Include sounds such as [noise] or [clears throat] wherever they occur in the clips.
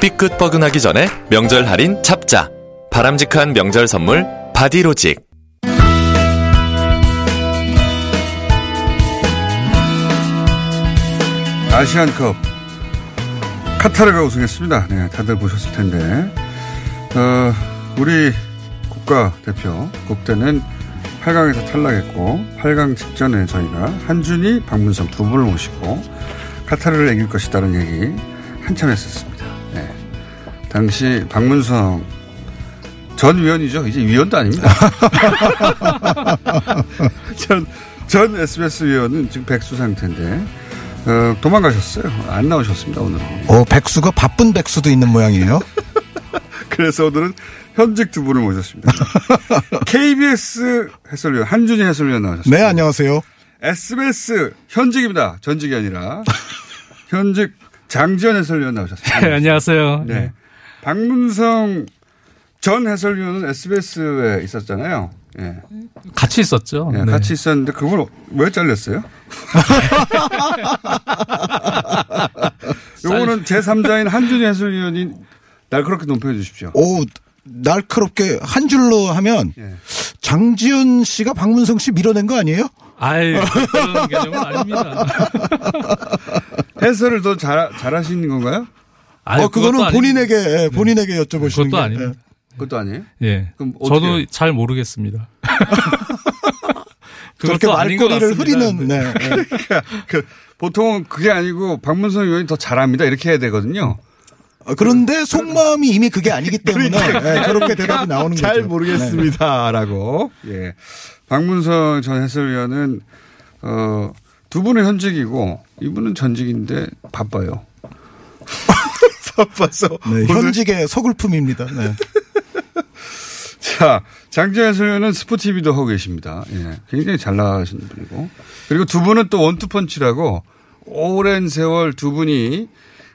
삐끗 뻐근하기 전에 명절 할인 잡자. 바람직한 명절 선물 바디로직. 아시안컵 카타르가 우승했습니다. 네, 다들 보셨을 텐데 어, 우리 국가 대표 국대는 8강에서 탈락했고 8강 직전에 저희가 한준이, 박문성 두 분을 모시고 카타르를 이길 것이다는 얘기 한참 했었습니다. 네. 당시 박문성 전 위원이죠. 이제 위원도 아닙니다. [laughs] 전, 전 SBS 위원은 지금 백수 상태인데 어, 도망가셨어요. 안 나오셨습니다, 오늘은. 어, 백수가 바쁜 백수도 있는 모양이에요. [laughs] 그래서 오늘은 현직 두 분을 모셨습니다. [laughs] KBS 해설위원, 한준희 해설위원 나오셨습니다. 네, 안녕하세요. SBS 현직입니다. 전직이 아니라. 현직 장지현 해설위원 나오셨습니다. 네, 안녕하세요. 네. 박문성 전 해설위원은 SBS에 있었잖아요. 예. 같이 있었죠. 예, 네. 같이 있었는데 그걸 왜 잘렸어요? [laughs] 요거는 제3자인 한준희 해설위원이 날카롭게 논평해 주십시오. 오, 날카롭게 한 줄로 하면 예. 장지현 씨가 박문성 씨 밀어낸 거 아니에요? 아유, 그런 개념은 아닙니다. [laughs] 해설을 더 잘, 잘하시는 건가요? 아유, 어, 그거는 본인에게, 예, 본인에게 여쭤보시는 그것도 게. 아닙니다. 그것도 아니에요? 예. 그럼 어떻게 저도 해요? 잘 모르겠습니다. [laughs] 것 말꼬리를. 흐리는, 네. 네. [laughs] 그, 보통은 그게 아니고 박문성 의원이 더 잘합니다. 이렇게 해야 되거든요. 어, 그런데 속마음이 이미 그게 아니기 때문에 예, 저렇게 대답이 나오는 거죠. 잘 모르겠습니다라고. 예. 박문성 전 해설위원은 어, 두 분은 현직이고 이분은 전직인데 바빠요. [laughs] [laughs] 바빠서 네, 현직의 서글픔입니다. 네. [laughs] 자, 장재현 해설위원은 스포티비도 하고 계십니다. 예. 굉장히 잘 나가시는 분이고. 그리고 두 분은 또 원투펀치라고 오랜 세월 두 분이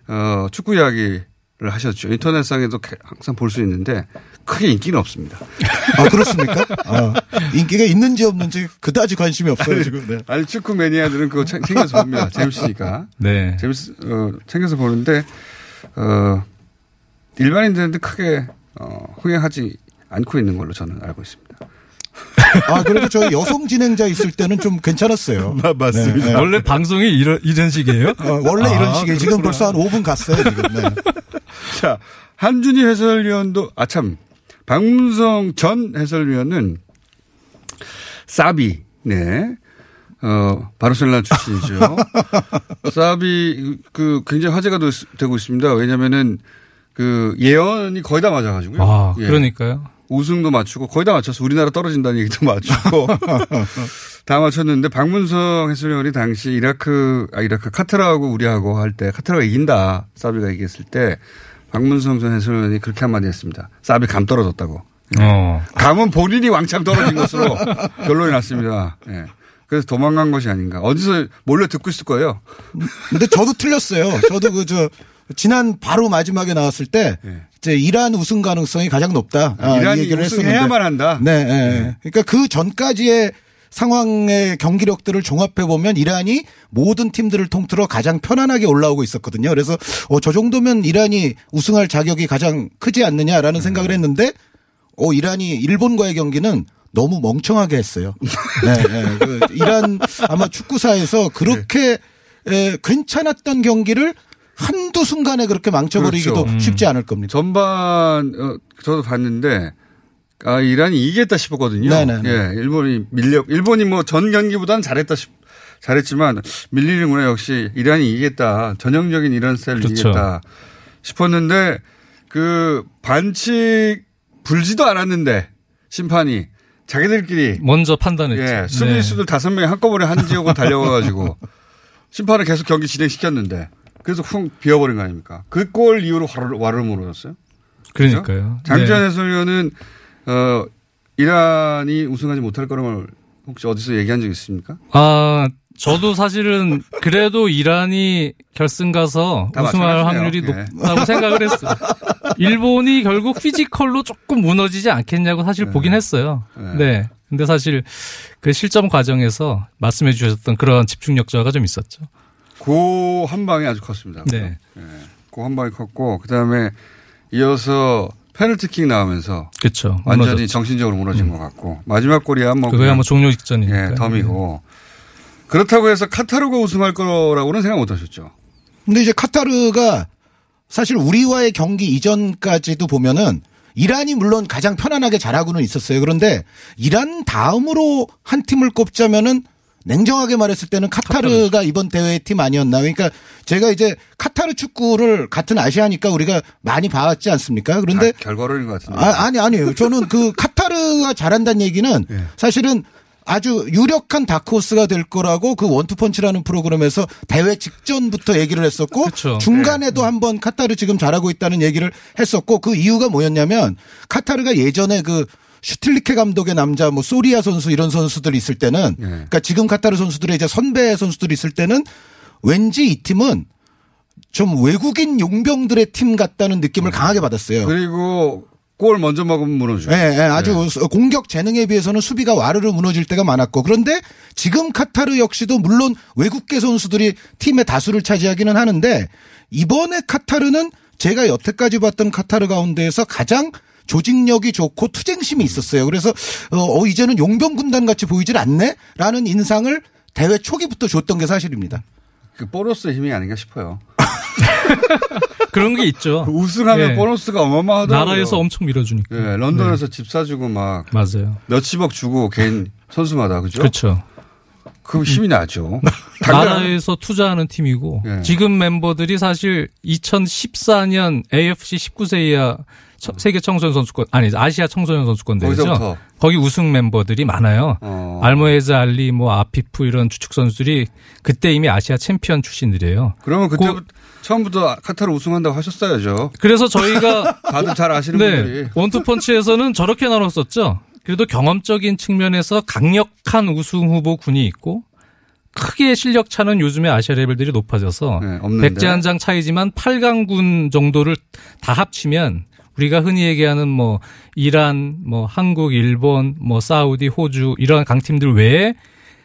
어, 축구 이야기를 하셨죠. 인터넷상에도 항상 볼 수 있는데 크게 인기는 없습니다. 아, 그렇습니까? 아, 인기가 있는지 없는지 그다지 관심이 없어요, 지금. 네. 아니 축구 매니아들은 그거 챙- 챙겨서 봅니다. 재밌으니까. 네. 재밌 어, 챙겨서 보는데 어, 일반인들한테 크게 어, 흥행하지 않고 있는 걸로 저는 알고 있습니다. 아, 그래도 저 여성 진행자 있을 때는 좀 괜찮았어요. 맞습니다. 네, 네. 원래 방송이 이런, 이런 식이에요? 어, 원래 이런 아, 식이에요. 지금 벌써 한 5분 갔어요, 지금. 네. [laughs] 자, 한준희 해설위원도 아 참 박문성 전 해설위원은 사비 네. 어, 바르셀로나 출신이죠. [laughs] 사비 그 굉장히 화제가 도- 되고 있습니다. 왜냐면은 그 예언이 거의 다 맞아가지고요. 아, 예. 그러니까요. 우승도 맞추고 거의 다 맞춰서 우리나라 떨어진다는 얘기도 맞추고 [laughs] 다 맞췄는데 박문성 해설위원이 당시 이라크 아 이라크 카타르하고 우리하고 할 때 카타르가 이긴다 사비가 이겼을 때 박문성 전 해설위원이 그렇게 한마디 했습니다. 사비 감 떨어졌다고. 어. 감은 본인이 왕창 떨어진 것으로 [laughs] 결론이 났습니다. 예. 그래서 도망간 것이 아닌가. 어디서 몰래 듣고 있을 거예요. 근데 저도 틀렸어요. 저도 그, 저, 지난 바로 마지막에 나왔을 때, 예. 이제 이란 우승 가능성이 가장 높다. 아, 이 이란이 얘기를 우승해야만. 한다. 네, 예. 그러니까 그 전까지의 상황의 경기력들을 종합해 보면 이란이 모든 팀들을 통틀어 가장 편안하게 올라오고 있었거든요. 그래서 어, 저 정도면 이란이 우승할 자격이 가장 크지 않느냐라는 생각을 했는데 어, 이란이 일본과의 경기는 너무 멍청하게 했어요. 네, 네. 그 이란 아마 축구사에서 그렇게 에, 괜찮았던 경기를 한두 순간에 그렇게 망쳐버리기도 그렇죠. 쉽지 않을 겁니다. 전반 어, 저도 봤는데 아 이란이 이기겠다 싶었거든요. 네네네. 예, 일본이 밀려 일본이 뭐 전 경기보다는 잘했다 싶 잘했지만 밀리는구나 역시 이란이 이기겠다 전형적인 이런 스타일을 그렇죠. 이기겠다 싶었는데 그 반칙 불지도 않았는데 심판이 자기들끼리 먼저 판단했죠. 예, 수비수들 다섯 명이 한꺼번에 한 지역으로 달려가가지고 [laughs] 심판을 계속 경기 진행시켰는데 그래서 훅 비어버린 거 아닙니까? 그 골 이후로 화를, 화를 물어졌어요? 그러니까요. 장주환 네. 해설위원은 어, 이란이 우승하지 못할 거라고 혹시 어디서 얘기한 적 있습니까? 아, 저도 사실은 그래도 이란이 결승 가서 다 우승할. 확률이 예. 높다고 생각을 했어요. 일본이 결국 physical로 조금 무너지지 않겠냐고 사실 보긴 했어요. 네. 네. 근데 사실 그 실점 과정에서 말씀해 주셨던 그런 집중력 저하가 좀 있었죠. 그 한 방이 아주 컸습니다. 네. 그 한 방이 컸고 그다음에 이어서 페널티킥 나오면서 그렇죠. 완전히 무너졌죠. 정신적으로 무너진 것 같고 마지막 골이야 뭐 그거야 뭐 종료 직전이니까. 예, 덤이고 그렇다고 해서 카타르가 우승할 거라고는 생각 못 하셨죠. 근데 이제 카타르가 사실 우리와의 경기 이전까지도 보면은 이란이 물론 가장 편안하게 잘하고는 있었어요. 그런데 이란 다음으로 한 팀을 꼽자면은 냉정하게 말했을 때는 카타르가 이번 대회 팀 아니었나. 그러니까 제가 이제 카타르 축구를 같은 아시아니까 우리가 많이 봐왔지 않습니까? 그런데 다 결과론인 것 같은데. 아, 아니, 아니에요. 저는 그 카타르가 잘한다는 얘기는 예. 사실은 아주 유력한 다크호스가 될 거라고 그 원투펀치라는 프로그램에서 대회 직전부터 얘기를 했었고 그쵸. 중간에도 한번 카타르 지금 잘하고 있다는 얘기를 했었고 그 이유가 뭐였냐면 카타르가 예전에 그 슈틸리케 감독의 남자 뭐 소리아 선수 이런 선수들 있을 때는 예. 그러니까 지금 카타르 선수들의 이제 선배 선수들이 있을 때는 왠지 이 팀은 좀 외국인 용병들의 팀 같다는 느낌을 강하게 받았어요. 그리고 골 먼저 먹으면 무너져. 예, 예, 아주 공격 재능에 비해서는 수비가 와르르 무너질 때가 많았고 그런데 지금 카타르 역시도 물론 외국계 선수들이 팀의 다수를 차지하기는 하는데 이번에 카타르는 제가 여태까지 봤던 카타르 가운데에서 가장 조직력이 좋고 투쟁심이 있었어요. 그래서 어, 어, 이제는 용병 군단 같이 보이질 않네라는 인상을 대회 초기부터 줬던 게 사실입니다. 그 보너스의 힘이 아닌가 싶어요. [laughs] 그런 게 있죠. [laughs] 우승하면 예. 보너스가 어마어마하더라고요. 나라에서 엄청 밀어주니까. 예, 런던에서 집 사주고 막 맞아요. 몇십억 주고 개인 선수마다 그죠? 그렇죠. 그 힘이 나죠. [laughs] 나라에서 투자하는 팀이고 예. 지금 멤버들이 사실 2014년 AFC 19세 이하 처- 세계 청소년 선수권 아니 아시아 청소년 선수권 대회죠. 거기 우승 멤버들이 많아요. 어. 알모에즈 알리 뭐 아피프 이런 주축 선수들이 그때 이미 아시아 챔피언 출신들이에요. 그러면 그때 처음부터 카타르 우승한다고 하셨어야죠. 그래서 저희가 [laughs] 다들 잘 아시는 네 분들이. 원투펀치에서는 저렇게 나눴었죠. 그래도 경험적인 측면에서 강력한 우승 후보 군이 있고 크게 실력 차는 요즘의 아시아 레벨들이 높아져서 네. 백제 한 장 차이지만 8강군 정도를 다 합치면 우리가 흔히 얘기하는 뭐 이란, 뭐 한국, 일본, 뭐 사우디, 호주 이런 강팀들 외에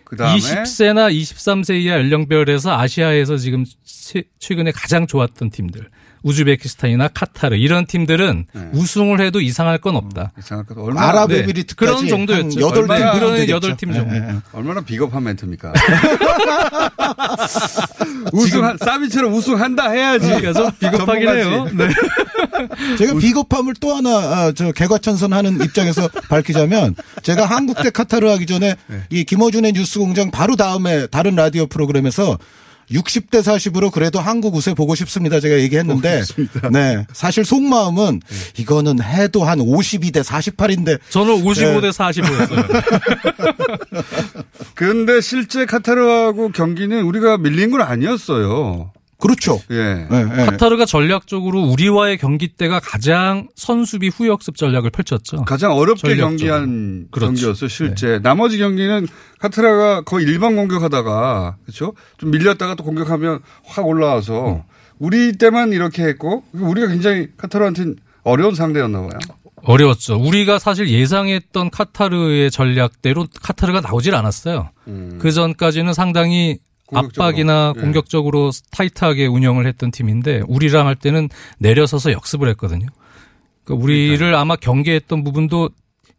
그다음에 20세나 23세 이하 연령별에서 아시아에서 지금 최- 최근에 가장 좋았던 팀들 우즈베키스탄이나 카타르 이런 팀들은 네. 우승을 해도 이상할 건 없다. 이상할 것 얼마나 아랍에미리트까지 그런 정도였죠. 여덟 팀 그런. 여덟 팀 정도. 예, 예, 예. 얼마나 비겁한 멘트입니까? [laughs] 우승 사비처럼 우승한다 해야지. 그러니까 좀 [laughs] 비겁하긴 해요. 네. [laughs] 제가 비겁함을 또 하나 아, 저 개과천선하는 입장에서 밝히자면 제가 한국 대 카타르 하기 전에 네. 이 김어준의 뉴스공장 바로 다음에 다른 라디오 프로그램에서 60대 40으로 그래도 한국 우세 보고 싶습니다. 제가 얘기했는데 네 사실 속마음은 네. 이거는 해도 한 52대 48인데 저는 55대 45였어요. 그런데 실제 카타르하고 경기는 우리가 밀린 건 아니었어요. 그렇죠. 예. 네, 네. 카타르가 전략적으로 우리와의 경기 때가 가장 선수비 후역습 전략을 펼쳤죠. 가장 어렵게 전략적으로. 경기한 그렇죠. 경기였어요, 실제. 나머지 경기는 카타르가 거의 일반 공격하다가, 그렇죠? 좀 밀렸다가 또 공격하면 확 올라와서 우리 때만 이렇게 했고, 우리가 굉장히 카타르한테는 어려운 상대였나 봐요. 어려웠죠. 우리가 사실 예상했던 카타르의 전략대로 카타르가 나오질 않았어요. 그 전까지는 상당히 공격적으로. 압박이나 예. 공격적으로 타이트하게 운영을 했던 팀인데 우리랑 할 때는 내려서서 역습을 했거든요. 그러니까 우리를 아마 경계했던 부분도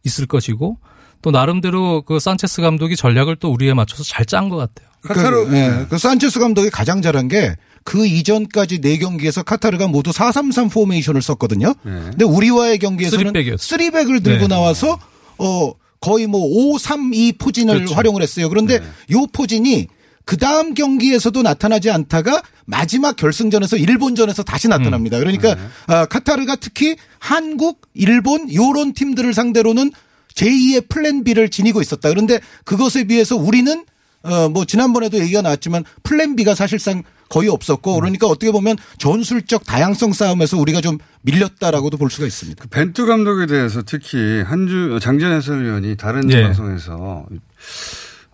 있을 것이고 또 나름대로 그 산체스 감독이 전략을 또 우리에 맞춰서 잘 짠 것 같아요. 카타르, 그, 예, 그 산체스 감독이 가장 잘한 게 그 이전까지 네 경기에서 카타르가 모두 4-3-3 포메이션을 썼거든요. 네. 근데 우리와의 경기에서는 three-back이었어요. three-back을 들고 네. 나와서 어 거의 뭐 5-3-2 포진을 그렇죠. 활용을 했어요. 그런데 요 포진이 그 다음 경기에서도 나타나지 않다가 마지막 결승전에서 일본전에서 다시 나타납니다. 그러니까 아, 카타르가 특히 한국, 일본 요런 팀들을 상대로는 제2의 plan B를 지니고 있었다. 그런데 그것에 비해서 우리는 어 뭐 지난번에도 얘기가 나왔지만 plan B가 사실상 거의 없었고 그러니까 어떻게 보면 전술적 다양성 싸움에서 우리가 좀 밀렸다라고도 볼 수가 있습니다. 그 벤투 감독에 대해서 특히 한주 장전 해설위원이 다른 예. 방송에서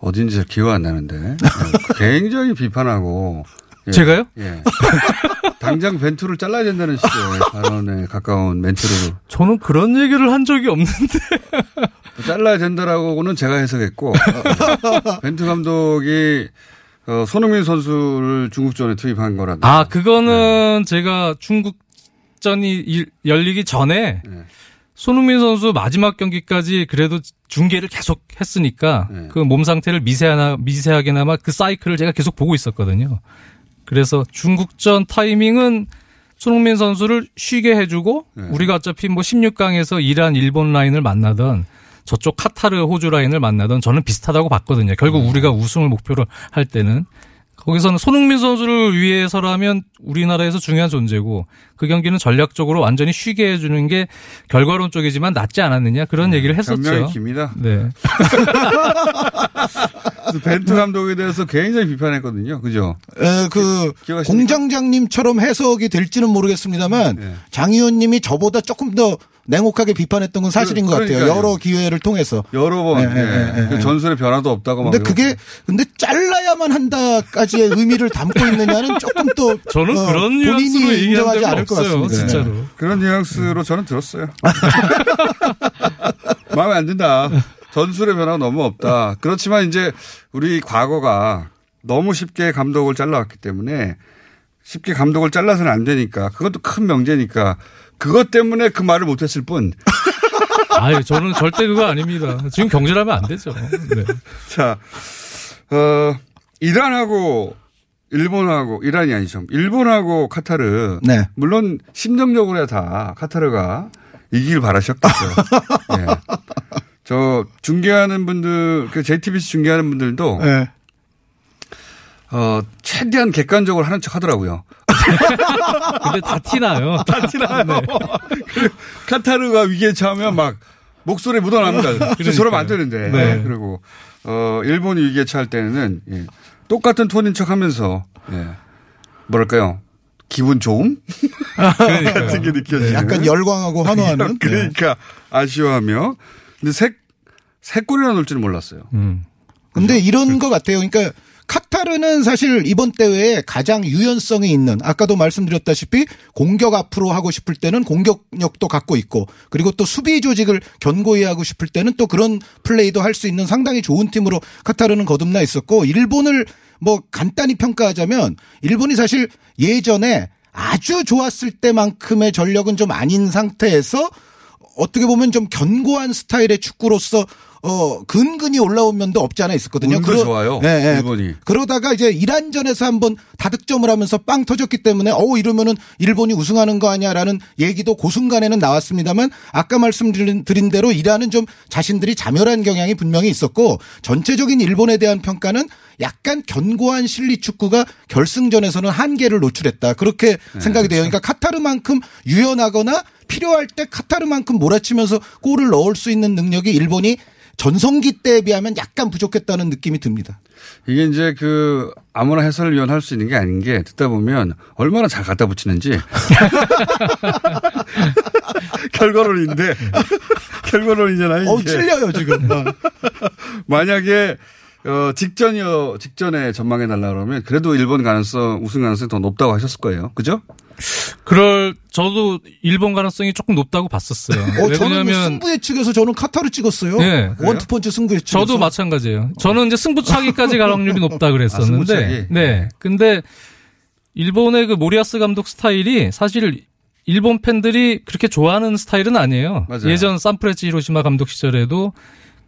어딘지 기억 안 나는데 네, 굉장히 비판하고 예. 제가요? 예. [laughs] 당장 벤투를 잘라야 된다는 식의 발언에 가까운 멘트로 저는 그런 얘기를 한 적이 없는데. 잘라야 된다라고는 제가 해석했고 어, 벤투 감독이 어, 손흥민 선수를 중국전에 투입한 거라든 아, 그거는 제가 중국전이 일- 열리기 전에 네. 손흥민 선수 마지막 경기까지 그래도 중계를 계속 했으니까 네. 그몸 상태를 미세하나, 미세하게나마 그 사이클을 제가 계속 보고 있었거든요. 그래서 중국전 타이밍은 손흥민 선수를 쉬게 해주고 네. 우리가 어차피 뭐 16강에서 이란, 일본 라인을 만나던 저쪽 카타르, 호주 라인을 만나던 저는 비슷하다고 봤거든요. 결국 음. 우리가 우승을 목표로 할 때는 거기서는 손흥민 선수를 위해서라면 우리나라에서 중요한 존재고 그 경기는 전략적으로 완전히 쉬게 해주는 게 결과론 쪽이지만 낫지 않았느냐 그런 얘기를 했었죠. 변명이 깁니다. 네. [laughs] 그래서 벤투 감독에 대해서 굉장히 비판했거든요. 그죠? 에, 그 기억하십니까? 공장장님처럼 해석이 될지는 모르겠습니다만 네. 장 의원님이 저보다 조금 더 냉혹하게 비판했던 건 사실인 그- 것 같아요. 여러 기회를 통해서. 여러 번 네, 네, 예. 네, 그 네. 전술에 변화도 없다고 막 근데 그게. 근데 잘라야만 한다까지의 의미를 담고 있느냐는 조금 또 저는 어, 그런 본인이 인정하지 않을 것. 같습니다. 진짜로. 그런 뉘앙스로 저는 들었어요. [laughs] 마음에 안 든다. 전술의 변화가 너무 없다. 그렇지만 이제 우리 과거가 너무 쉽게 감독을 잘라왔기 때문에 쉽게 감독을 잘라서는 안 되니까 그것도 큰 명제니까 그것 때문에 그 말을 못했을 뿐. [laughs] 아유, 저는 절대 그거 아닙니다. 지금 경질하면 안 되죠. 네. 자, 어, 이란하고 일본하고 이란이 아니죠. 일본하고 카타르. 네. 물론 심정적으로야 다 카타르가 이기길 바라셨겠죠. [laughs] 예. 저 중계하는 분들, 그 JTBC 중계하는 분들도 네. 어 최대한 객관적으로 하는 척 하더라고요. [laughs] 근데 다 티나요. [laughs] 다 티나요. 네. 카타르가 위기에 처하면 막 목소리 묻어납니다. 저 저러면 안 되는데. 네. 그리고 어 일본이 위기에 처할 때는 예. 똑같은 톤인 척 하면서 예. 뭐랄까요? 기분 좋음? [laughs] [laughs] 같은 게 느껴지는. 약간 열광하고 환호하는. [laughs] 네. 그러니까 아쉬워하며. 근데 세, 세 골이나 넣을 줄은 몰랐어요. 음. 근데 이런 것 같아요. 그러니까 카타르는 사실 이번 대회에 가장 유연성이 있는 아까도 말씀드렸다시피 공격 앞으로 하고 싶을 때는 공격력도 갖고 있고 그리고 또 수비 조직을 견고히 하고 싶을 때는 또 그런 플레이도 할 수 있는 상당히 좋은 팀으로 카타르는 거듭나 있었고 일본을 뭐 간단히 평가하자면 일본이 사실 예전에 아주 좋았을 때만큼의 전력은 좀 아닌 상태에서 어떻게 보면 좀 견고한 스타일의 축구로서 어 근근히 올라온 면도 없지 않아 있었거든요. 운도 좋아요, 일본이. 그러다가 이제 이란전에서 한번 다득점을 하면서 빵 터졌기 때문에 어 이러면은 일본이 우승하는 거 아니야라는 얘기도 그 순간에는 나왔습니다만 아까 말씀드린 드린 대로 이란은 좀 자신들이 자멸한 경향이 분명히 있었고 전체적인 일본에 대한 평가는 약간 견고한 실리 축구가 결승전에서는 한계를 노출했다. 그렇게 네, 생각이 돼요. 그러니까 카타르만큼 유연하거나 필요할 때 카타르만큼 몰아치면서 골을 넣을 수 있는 능력이 일본이 전성기 때에 비하면 약간 부족했다는 느낌이 듭니다. 이게 이제 그 아무나 해설위원 할 수 있는 게 아닌 게 듣다 보면 얼마나 잘 갖다 붙이는지 [laughs] 결과론인데 결과론이잖아요. 이게. 찔려요, 지금. 어. [laughs] 만약에 어 직전이요 직전에 전망해 달라 그러면 그래도 일본 가능성 우승 가능성이 더 높다고 하셨을 거예요. 그죠? 그럴 저도 일본 가능성이 조금 높다고 봤었어요. 어, 저는 왜냐하면 승부 예측에서 저는 카타르 찍었어요. 네. 원투펀치 승부 예측. 저도 마찬가지예요. 저는 이제 승부차기까지 갈 확률이 높다 그랬었는데, 아, 승부차기? 네. 근데 일본의 그 모리아스 감독 스타일이 사실 일본 팬들이 그렇게 좋아하는 스타일은 아니에요. 맞아요. 예전 산프레치 히로시마 감독 시절에도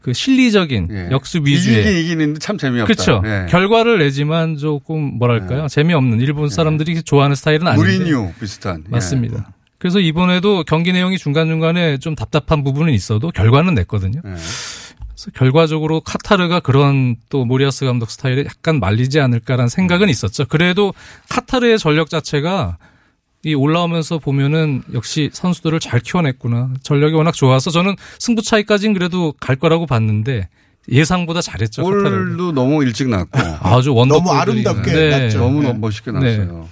그 실리적인 예. 역습 위주의 이기긴 이기는데 참 재미없다. 그렇죠. 예. 결과를 내지만 조금 뭐랄까요 재미없는 일본 사람들이 좋아하는 스타일은 아닌데 무리뉴 비슷한. 예. 맞습니다. 그래서 이번에도 경기 내용이 중간 중간에 좀 답답한 부분은 있어도 결과는 냈거든요. 예. 그래서 결과적으로 카타르가 그런 또 모리아스 감독 스타일에 약간 말리지 않을까라는 생각은 있었죠. 그래도 카타르의 전력 자체가 이 올라오면서 보면은 역시 선수들을 잘 키워냈구나. 전력이 워낙 좋아서 저는 승부 차이까지는 그래도 갈 거라고 봤는데 예상보다 잘했죠. 카타르. 골도 너무 일찍 났고 [laughs] 아주 원더 너무 아름답게 났죠. 너무 네. 멋있게 네. 났어요.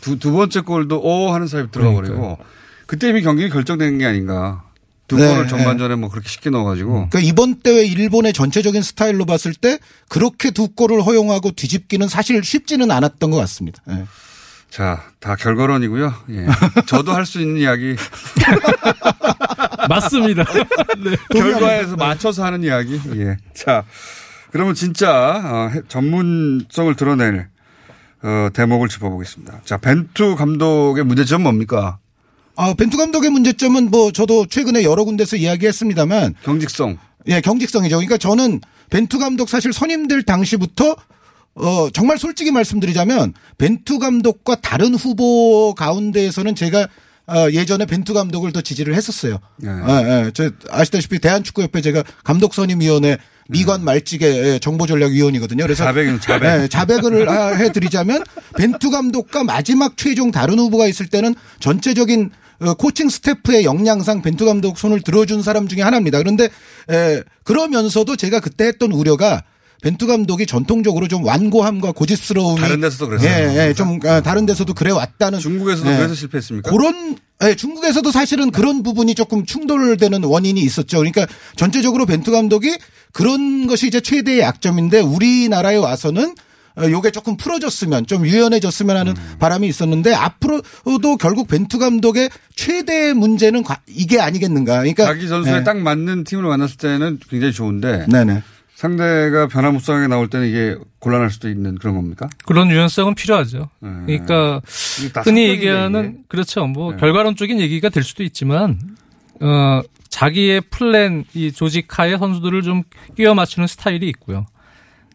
두, 두 번째 골도 오 하는 사이에 들어가 버리고. 그때 이미 경기가 결정된 게 아닌가. 두 네, 골을 전반전에 뭐 그렇게 쉽게 넣어가지고 그러니까 이번 대회 일본의 전체적인 스타일로 봤을 때 그렇게 두 골을 허용하고 뒤집기는 사실 쉽지는 않았던 것 같습니다. 예. 자, 다 결과론이고요. 예. 저도 할 수 있는 이야기 [laughs] 맞습니다. [laughs] 네. 결과에서 맞춰서 하는 이야기. 예. 자, 그러면 진짜 어, 해- 전문성을 드러낼 어, 대목을 짚어보겠습니다. 자, 벤투 감독의 문제점 뭡니까? 아, 벤투 감독의 문제점은 뭐 저도 최근에 여러 군데서 이야기했습니다만 경직성. 예, 경직성이죠. 그러니까 저는 벤투 감독 사실 선임될 당시부터 어, 정말 솔직히 말씀드리자면 벤투 감독과 다른 후보 가운데에서는 제가 어, 예전에 벤투 감독을 더 지지를 했었어요. 네. 예, 예. 저 아시다시피 대한축구협회 제가 감독 선임위원회 미관 말직의 예, 정보전략위원이거든요. 그래서 자백은 자백. 네, 자백을 아, 해드리자면 벤투 감독과 마지막 최종 다른 후보가 있을 때는 전체적인 어, 코칭 스태프의 역량상 벤투 감독 손을 들어준 사람 중에 하나입니다. 그런데 에, 그러면서도 제가 그때 했던 우려가 벤투 감독이 전통적으로 좀 완고함과 고집스러움이 다른 데서도 그랬어요. 예, 예, 좀 아, 다른 데서도 그래 왔다는 중국에서도 예. 그래서 실패했습니까? 그런 예, 중국에서도 사실은 그런 부분이 조금 충돌되는 원인이 있었죠. 그러니까 전체적으로 벤투 감독이 그런 것이 이제 최대의 약점인데 우리나라에 와서는 어, 요게 조금 풀어졌으면 좀 유연해졌으면 하는 음. 바람이 있었는데 앞으로도 결국 벤투 감독의 최대의 문제는 과- 이게 아니겠는가. 그러니까 자기 전술에 예. 딱 맞는 팀을 만났을 때는 굉장히 좋은데 네네. 상대가 변화무쌍하게 나올 때는 이게 곤란할 수도 있는 그런 겁니까? 그런 유연성은 필요하죠. 그러니까 이게 다 흔히 얘기하는 이게. 그렇죠. 뭐 네. 결과론적인 얘기가 될 수도 있지만 어 자기의 플랜 이 조직 하에 선수들을 좀 끼워 맞추는 스타일이 있고요.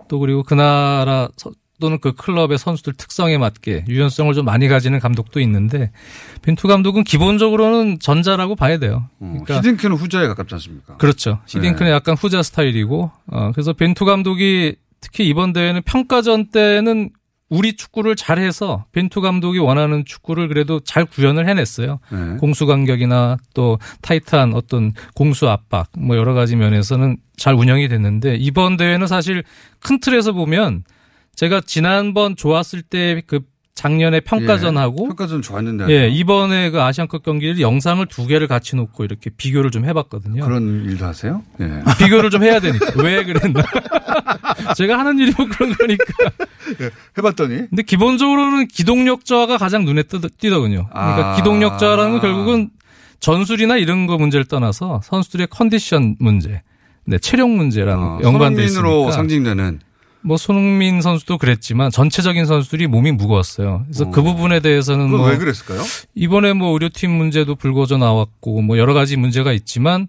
또 그리고 그 나라 서- 또는 그 클럽의 선수들 특성에 맞게 유연성을 좀 많이 가지는 감독도 있는데 벤투 감독은 기본적으로는 전자라고 봐야 돼요. 어, 그러니까 히딩크는 후자에 가깝지 않습니까? 그렇죠. 시딩크는 네. 약간 후자 스타일이고, 어, 그래서 벤투 감독이 특히 이번 대회는 평가전 때는 우리 축구를 잘해서 벤투 감독이 원하는 축구를 그래도 잘 구현을 해냈어요. 네. 공수 간격이나 또 타이트한 어떤 공수 압박 뭐 여러 가지 면에서는 잘 운영이 됐는데 이번 대회는 사실 큰 틀에서 보면 제가 지난번 좋았을 때그 작년에 평가전하고 예, 평가전 좋았는데 예, 이번에 그 아시안컵 경기를 영상을 두 개를 같이 놓고 이렇게 비교를 좀 해봤거든요. 그런 일도 하세요? 예. [laughs] 비교를 좀 해야 되니까. 왜 그랬나. [laughs] 제가 하는 일이 뭐 그런 거니까. 해봤더니 근데 기본적으로는 기동력자가 가장 눈에 뜨- 띄더군요. 그러니까 아. 기동력자라는 건 결국은 전술이나 이런 거 문제를 떠나서 선수들의 컨디션 문제, 네, 체력 문제랑 어, 연관돼 있으니까. 상징되는 뭐 손흥민 선수도 그랬지만 전체적인 선수들이 몸이 무거웠어요. 그래서 어. 그 부분에 대해서는 뭐 왜 그랬을까요? 이번에 뭐 의료팀 문제도 불거져 나왔고 뭐 여러 가지 문제가 있지만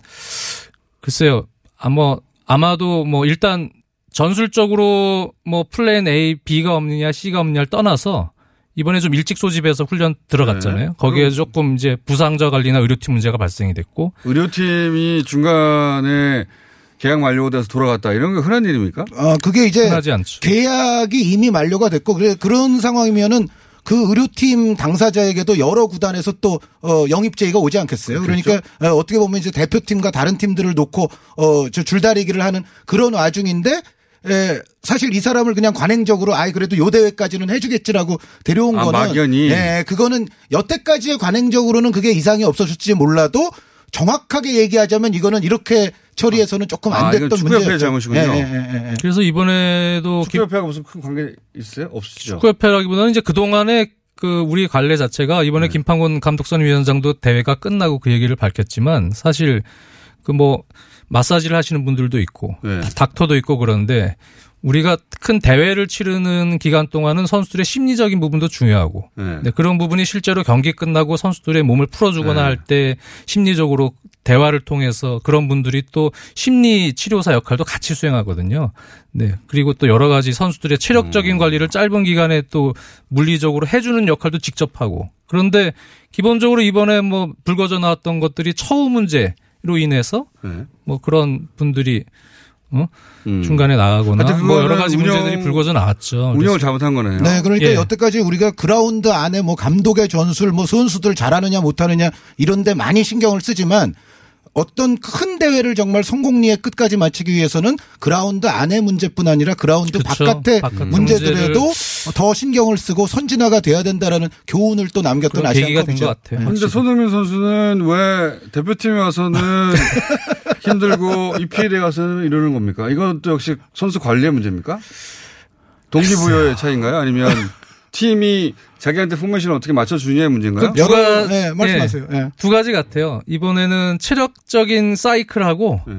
글쎄요. 아마 아마도 뭐 일단 전술적으로 뭐 플랜 A, B가 없느냐, C가 없느냐를 떠나서 이번에 좀 일찍 소집해서 훈련 들어갔잖아요. 네. 거기에 조금 이제 부상자 관리나 의료팀 문제가 발생이 됐고 의료팀이 중간에 계약 만료돼서 돌아갔다 이런 게 흔한 일입니까? 어, 그게 이제 흔하지 않죠. 계약이 이미 만료가 됐고 그래 그런 상황이면은 그 의료팀 당사자에게도 여러 구단에서 또 어, 영입 제의가 오지 않겠어요. 그러니까 어떻게 보면 이제 대표팀과 다른 팀들을 놓고 어 저 줄다리기를 하는 그런 와중인데 에, 사실 이 사람을 그냥 관행적으로 아이 그래도 요 대회까지는 해주겠지라고 데려온 아, 거는 막연히. 예, 그거는 여태까지의 관행적으로는 그게 이상이 없어졌지 몰라도 정확하게 얘기하자면 이거는 이렇게 처리해서는 조금 안 아, 됐던 축구협회의 문제였죠. 잘못이군요. 예, 예, 예, 예. 그래서 이번에도 기- 축구협회하고 무슨 큰 관계 있어요? 없으시죠? 축구협회라기보다는 이제 그 동안에 그 우리 관례 자체가 이번에 네. 김판곤 감독선임위원장도 대회가 끝나고 그 얘기를 밝혔지만 사실 그 뭐 마사지를 하시는 분들도 있고 네. 닥터도 있고 그런데 우리가 큰 대회를 치르는 기간 동안은 선수들의 심리적인 부분도 중요하고 네. 네, 그런 부분이 실제로 경기 끝나고 선수들의 몸을 풀어주거나 네. 할때 심리적으로 대화를 통해서 그런 분들이 또 심리 치료사 역할도 같이 수행하거든요. 네. 그리고 또 여러 가지 선수들의 체력적인 음. 관리를 짧은 기간에 또 물리적으로 해주는 역할도 직접 하고. 그런데 기본적으로 이번에 뭐 불거져 나왔던 것들이 처우 문제로 인해서 네. 뭐 그런 분들이 어? 음. 중간에 나가거나 뭐 여러 가지 운영- 문제들이 불거져 나왔죠. 운영을 잘못한 거네요. 네, 그러니까 예. 여태까지 우리가 그라운드 안에 뭐 감독의 전술, 뭐 선수들 잘하느냐 못하느냐 이런데 많이 신경을 쓰지만 어떤 큰 대회를 정말 성공리에 끝까지 마치기 위해서는 그라운드 안의 문제뿐 아니라 그라운드 그쵸. 바깥의 바깥 문제들에도 더 신경을 쓰고 선진화가 돼야 된다라는 교훈을 또 남겼던 아시안컵이죠. 것 같아요. 근데 손흥민 선수는 왜 대표팀에 와서는 [laughs] 힘들고 EPL에 가서는 이러는 겁니까? 이건 또 역시 선수 관리의 문제입니까? 동기부여의 차이인가요? 아니면 팀이 자기한테 포메이션을 어떻게 맞춰주냐의 문제인가요? 그- 여러 누가- 네, 말씀하세요. 예. 두 가지 같아요. 이번에는 체력적인 사이클하고 네.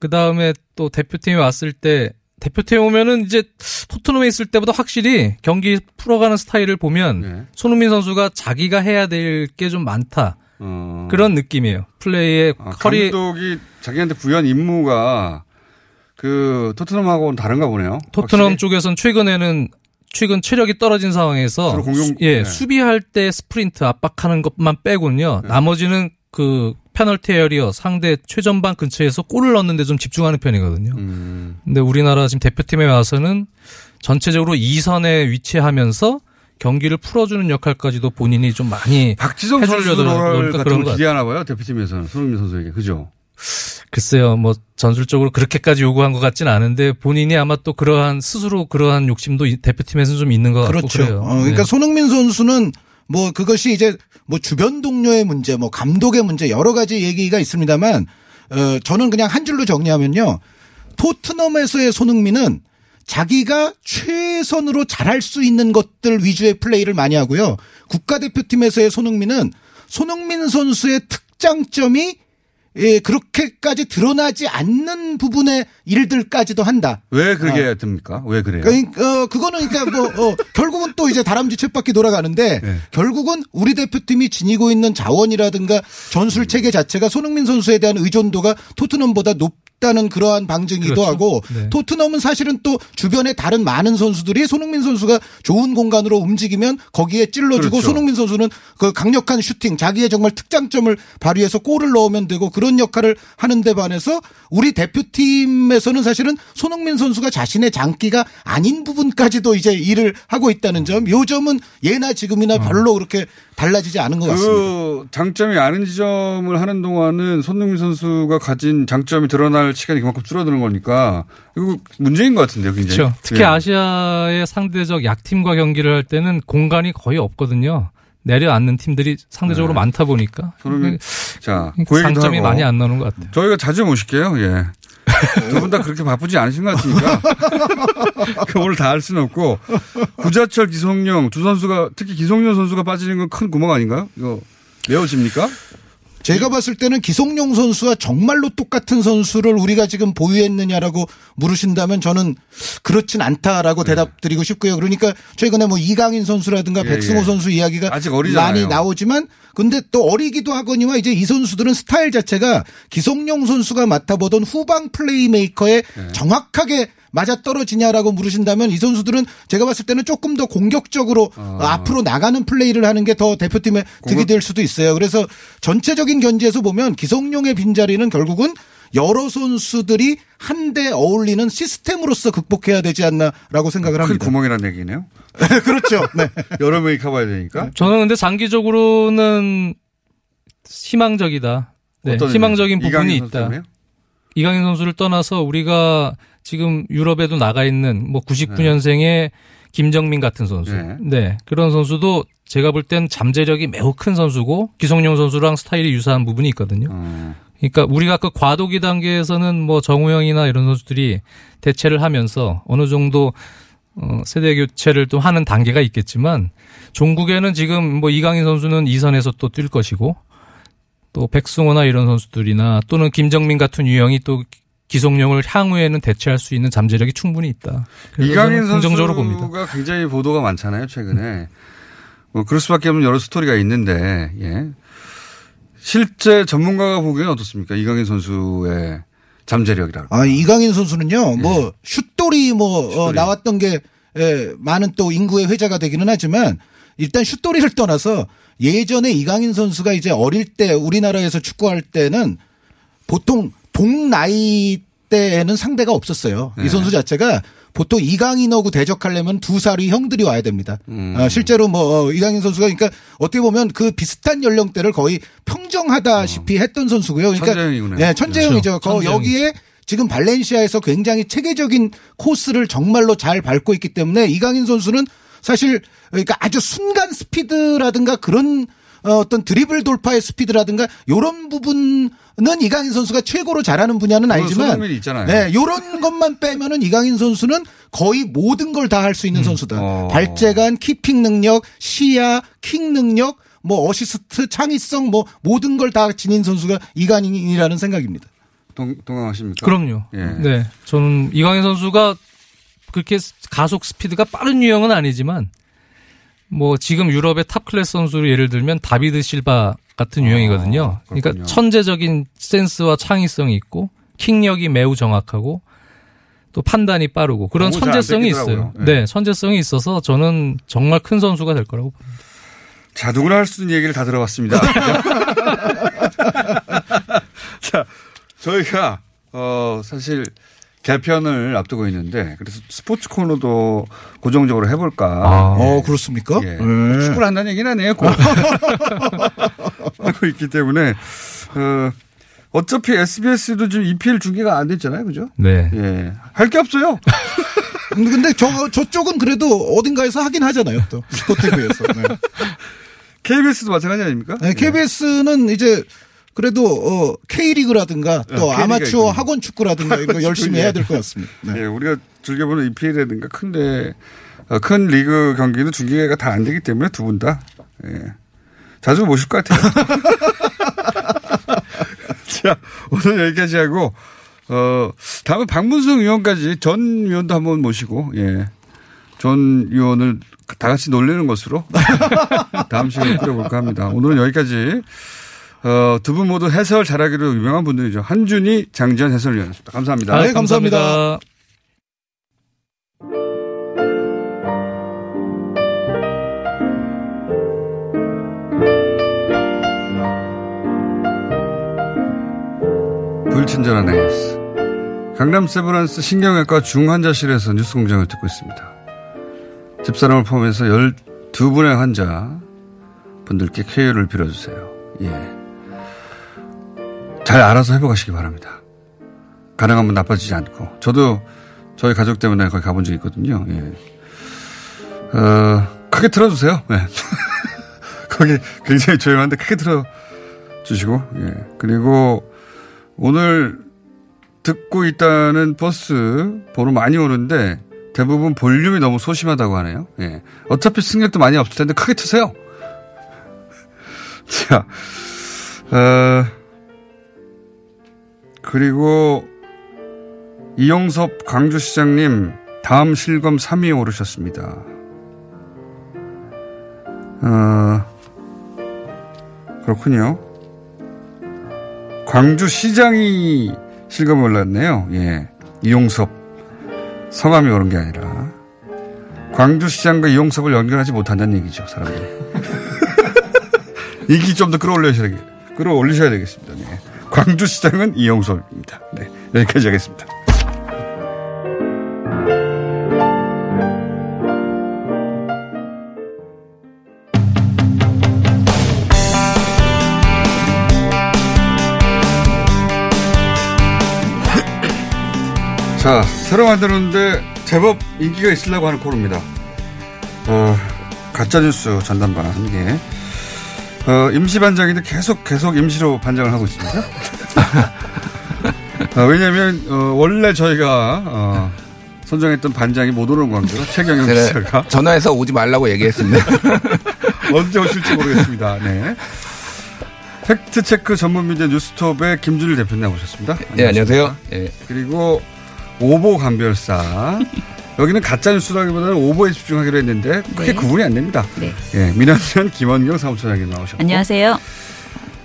그 다음에 또 대표팀에 왔을 때 대표팀에 오면은 이제 토트넘에 있을 때보다 확실히 경기 풀어가는 스타일을 보면 네. 손흥민 선수가 자기가 해야 될 게 좀 많다 어. 그런 느낌이에요. 플레이에 아, 허리 감독이 자기한테 부여한 임무가 그 토트넘하고는 다른가 보네요. 토트넘 확실히. 쪽에선 최근에는 최근 체력이 떨어진 상황에서 공격- 수- 예 네. 수비할 때 스프린트 압박하는 것만 빼곤요 네. 나머지는 그 페널티 에어리어 상대 최전방 근처에서 골을 넣는데 좀 집중하는 편이거든요. 음. 근데 우리나라 지금 대표팀에 와서는 전체적으로 2선에 위치하면서 경기를 풀어주는 역할까지도 본인이 좀 많이 박지성 선수 그러니까 같은 그런 걸것 기대하나 봐요. 대표팀에서는 손흥민 선수에게. 그죠? 글쎄요, 뭐 전술적으로 그렇게까지 요구한 것 같지는 않은데 본인이 아마 또 그러한 스스로 그러한 욕심도 이- 대표팀에서는 좀 있는 것 같고 그렇죠. 그래요. 어, 그러니까 네. 손흥민 선수는 뭐 그것이 이제 뭐 주변 동료의 문제, 뭐 감독의 문제 여러 가지 얘기가 있습니다만 어 저는 그냥 한 줄로 정리하면요. 토트넘에서의 손흥민은 자기가 최선으로 잘할 수 있는 것들 위주의 플레이를 많이 하고요. 국가대표팀에서의 손흥민은 손흥민 선수의 특장점이 예, 그렇게까지 드러나지 않는 부분의 일들까지도 한다. 왜 그렇게 됩니까? 왜 그래요? 그러니까 어, 그거는 그러니까 뭐 어, [laughs] 결국은 또 이제 다람쥐 쳇바퀴 돌아가는데 네. 결국은 우리 대표팀이 지니고 있는 자원이라든가 전술 체계 자체가 손흥민 선수에 대한 의존도가 토트넘보다 높 다는 그러한 방증이기도 그렇죠. 하고 네. 토트넘은 사실은 또 주변에 다른 많은 선수들이 손흥민 선수가 좋은 공간으로 움직이면 거기에 찔러주고 그렇죠. 손흥민 선수는 그 강력한 슈팅 자기의 정말 특장점을 발휘해서 골을 넣으면 되고 그런 역할을 하는데 반해서 우리 대표팀에서는 사실은 손흥민 선수가 자신의 장기가 아닌 부분까지도 이제 일을 하고 있다는 점, 요 점은 예나 지금이나 별로 그렇게 달라지지 않은 것 같습니다. 그 장점이 아닌 지점을 하는 동안은 손흥민 선수가 가진 장점이 드러날 시간이 그만큼 줄어드는 거니까 이거 문제인 것 같은데요, 굉장히. 그렇죠. 특히 예. 아시아의 상대적 약팀과 경기를 할 때는 공간이 거의 없거든요. 내려앉는 팀들이 상대적으로 네. 많다 보니까 손흥민 자, 그 얘기도 장점이. 많이 안 나오는 것 같아요. 저희가 자주 모실게요. 예. [laughs] 두 분 다 그렇게 바쁘지 않으신 것 같으니까 [laughs] 그 오늘 다 할 수는 없고 구자철, 기성용 두 선수가 특히 기성용 선수가 빠지는 건 큰 구멍 아닌가요? 이거 메워집니까? 제가 봤을 때는 기성용 선수와 정말로 똑같은 선수를 우리가 지금 보유했느냐라고 물으신다면 저는 그렇진 않다라고 대답드리고 싶고요. 그러니까 최근에 뭐 이강인 선수라든가 예, 백승호 예. 선수 이야기가. 많이 나오지만 근데 또 어리기도 하거니와 이제 이 선수들은 스타일 자체가 기성용 선수가 맡아보던 후방 플레이메이커에 네. 정확하게 맞아 떨어지냐라고 물으신다면 이 선수들은 제가 봤을 때는 조금 더 공격적으로 아. 앞으로 나가는 플레이를 하는 게 더 대표팀에 득이 될 수도 있어요. 그래서 전체적인 견지에서 보면 기성용의 빈자리는 결국은 여러 선수들이 한데 어울리는 시스템으로서 극복해야 되지 않나라고 생각을 큰 합니다. 구멍이라는 얘기네요. [laughs] 그렇죠. 네. 여러 명이 커봐야 되니까. 저는 근데 장기적으로는 희망적이다. 네, 어떤 희망적인? 부분이 있다. 때문에요? 이강인 선수를 떠나서 우리가 지금 유럽에도 나가 있는 뭐 99년생의 김정민 같은 선수. 네. 네. 그런 선수도 제가 볼 땐 잠재력이 매우 큰 선수고 기성용 선수랑 스타일이 유사한 부분이 있거든요. 어. 그러니까 우리가 그 과도기 단계에서는 뭐 정우영이나 이런 선수들이 대체를 하면서 어느 정도 어, 세대 교체를 또 하는 단계가 있겠지만 종국에는 지금 뭐 이강인 선수는 2선에서 또 뛸 것이고 또 백승호나 이런 선수들이나 또는 김정민 같은 유형이 또 기성용을 향후에는 대체할 수 있는 잠재력이 충분히 있다. 이강인 긍정적으로 봅니다. 선수가 굉장히 보도가 많잖아요, 최근에. 뭐 그럴 수밖에 없는 여러 스토리가 있는데, 예. 실제 전문가가 보기에는 어떻습니까? 이강인 선수의 잠재력이라고. 아, 이강인 선수는요, 네. 뭐, 슛돌이 뭐, 어, 슛돌이. 나왔던 게, 예, 많은 또 인구의 회자가 되기는 하지만, 일단 슛돌이를 떠나서 예전에 이강인 선수가 이제 어릴 때 우리나라에서 축구할 때는 보통 동나이 때에는 상대가 없었어요. 네. 이 선수 자체가 보통 이강인하고 대적하려면 두 살이 형들이 와야 됩니다. 음. 아, 실제로 뭐 어, 이강인 선수가 그러니까 어떻게 보면 그 비슷한 연령대를 거의 평정하다시피 했던 선수고요. 그러니까 어. 천재형이구나. 네, 천재형이죠. 거 천재형이죠. 여기에 지금 발렌시아에서 굉장히 체계적인 코스를 정말로 잘 밟고 있기 때문에 이강인 선수는 사실 그러니까 아주 순간 스피드라든가 그런 어, 어떤 드리블 돌파의 스피드라든가 요런 부분은 이강인 선수가 최고로 잘하는 분야는 아니지만. 네, 요런 것만 빼면은 이강인 선수는 거의 모든 걸 다 할 수 있는 선수다. 어. 발재간, 키핑 능력, 시야, 킥 능력, 뭐 어시스트, 창의성 뭐 모든 걸 다 지닌 선수가 이강인이라는 생각입니다. 동, 동감하십니까? 그럼요. 예. 네. 저는 이강인 선수가 그렇게 가속 스피드가 빠른 유형은 아니지만 뭐 지금 유럽의 탑 클래스 선수를 예를 들면 다비드 실바 같은 유형이거든요. 그렇군요. 그러니까 천재적인 센스와 창의성이 있고 킥력이 매우 정확하고 또 판단이 빠르고 그런 천재성이 있어요. 뺏기더라고요. 네, 천재성이 있어서 저는 정말 큰 선수가 될 거라고 봅니다. 자, 누구나 할수 있는 얘기를 다 들어봤습니다. [laughs] 자, 저희가, 어, 사실 개편을 앞두고 있는데, 그래서 스포츠 코너도 고정적으로 해볼까. 어, 그렇습니까? 예. 네. 축구를 한다는 얘기는 아니에요. 꼭. [laughs] 하고 있기 때문에, 어, 어차피 SBS도 지금 EPL 중계가 안 됐잖아요. 그죠? 네. 예. 할 게 없어요. 근데 저, 저쪽은 그래도 어딘가에서 하긴 하잖아요. 또. [laughs] 스포티브에서. 네. KBS도 마찬가지 아닙니까? 네, KBS는 이제 그래도 어 K리그라든가 또 K리그가 아마추어. 학원 축구라든가 이런 거 [laughs] 열심히 해야 될 것 같습니다. 네. 예, 우리가 즐겨보는 EPL이라든가 큰데 어, 큰 리그 경기는 중계가 다 안 되기 때문에 두 분 다. 예. 자주 모실 것 같아요. [laughs] 자, 오늘 여기까지 하고, 어, 다음에 박문성 의원까지 전 의원도 한번 모시고, 예. 전 의원을 다 같이 놀리는 것으로 [laughs] 다음 시간에 꾸려볼까 합니다. 오늘은 여기까지, 어, 두 분 모두 해설 잘하기로 유명한 분들이죠. 한준희, 장지현 해설위원이었습니다. 감사합니다. 네, 감사합니다. 감사합니다. 불친절한 AS. 강남 세브란스 신경외과 중환자실에서 뉴스 공장을 듣고 있습니다. 집사람을 포함해서 12분의 환자 분들께 쾌유를 빌어주세요. 예. 잘 알아서 회복하시기 바랍니다. 가능하면 나빠지지 않고. 저도 저희 가족 때문에 거기 가본 적이 있거든요. 예. 어, 크게 틀어주세요. 예. [laughs] 거기 굉장히 조용한데 크게 틀어주시고, 예. 그리고 오늘 듣고 있다는 버스 번호 많이 오는데 대부분 볼륨이 너무 소심하다고 하네요. 예. 어차피 승객도 많이 없을 텐데 크게 트세요. [laughs] 자, 어, 그리고 이용섭 광주시장님 다음 실검 3위에 오르셨습니다. 어, 그렇군요. 광주시장이 실검에 올랐네요. 예. 이용섭. 성함이 오른 게 아니라. 광주시장과 이용섭을 연결하지 못한다는 얘기죠, 사람들이. [laughs] 인기 좀 더 끌어올리셔야, 되겠- 끌어올리셔야 되겠습니다. 네. 광주시장은 이용섭입니다. 네. 여기까지 하겠습니다. [clears throat] 자, 새로 만들었는데 제법 인기가 있으려고 하는 코너입니다. 어, 가짜뉴스 전담반 한 개. 어, 임시 반장인데 계속 계속 임시로 반장을 하고 있습니다. 어, 왜냐면, 어, 원래 저희가, 어, 선정했던 반장이 못 오는 관계로 최경영 기자가 전화해서 오지 말라고 얘기했습니다. [laughs] 언제 오실지 모르겠습니다. 네. 팩트 체크 전문 미디어 뉴스톱의 김준일 대표님 나오셨습니다. 네, 안녕하세요. 예. 그리고 오보 감별사. 여기는 가짜 뉴스라기보다는 오보에 집중하기로 했는데 크게 네. 구분이 안 됩니다. 네. 예, 민원연 김원경 사무처장님 나오셨고. 안녕하세요.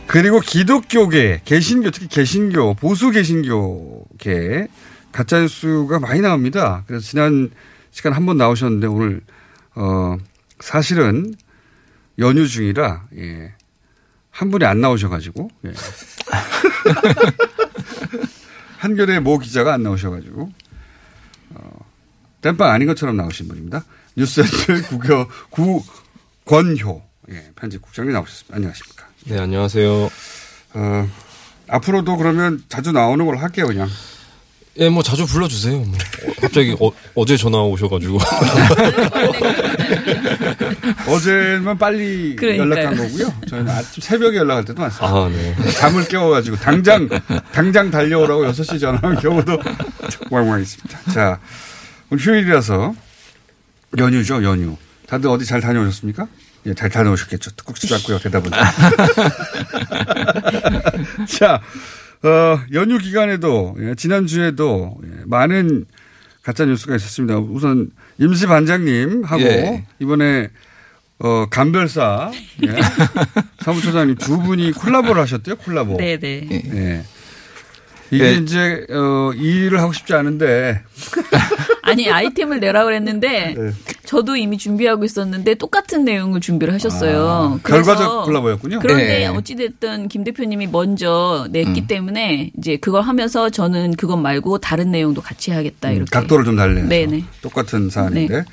그리고 기독교계, 개신교, 특히 개신교, 보수 개신교계 가짜 뉴스가 많이 나옵니다. 그래서 지난 시간 한 번 나오셨는데 오늘 어 사실은 연휴 중이라 예. 한 분이 안 나오셔가지고 예. 한 [laughs] 한겨레 모 기자가 안 나오셔가지고 어, 땜빵 아닌 것처럼 나오신 분입니다. 뉴스센터 구겨 구권효 예, 편집국장님 나오셨습니다. 안녕하십니까? 네, 안녕하세요. 어, 앞으로도 그러면 자주 나오는 걸 할게요, 그냥. 예, 뭐 자주 불러주세요. 뭐. 어, 갑자기 어, 제 전화 오셔가지고. [laughs] 어제만 빨리 그러니까요. 연락한 거고요. 저희는 아침 새벽에 연락할 때도 많습니다. 아, 네. 잠을 깨워가지고 당장 당장 달려오라고 6시 전화한 경우도 왕왕 있습니다. 자, 오늘 휴일이라서 연휴죠, 연휴. 다들 어디 잘 다녀오셨습니까? 예, 잘 다녀오셨겠죠. 뚝뚝지도 않고요, 대답은. [laughs] 자, 어, 연휴 기간에도, 예, 지난주에도 예, 많은 가짜 뉴스가 있었습니다. 우선 임시 반장님하고 예. 이번에 어, 감별사 예, [laughs] 사무처장님 두 분이 콜라보를 하셨대요, 콜라보. 네네. 예. 이게 예. 이제 어, 이 일을 하고 싶지 않은데 [laughs] 아니 아이템을 내라 그랬는데 네. 저도 이미 준비하고 있었는데 똑같은 내용을 준비를 하셨어요. 아, 결과적 콜라보였군요. 그런데 네. 어찌됐든 김 대표님이 먼저 냈기 음. 때문에 이제 그걸 하면서 저는 그것 말고 다른 내용도 같이 해야겠다 이렇게. 음, 각도를 좀 달래서 네네. 똑같은 사안인데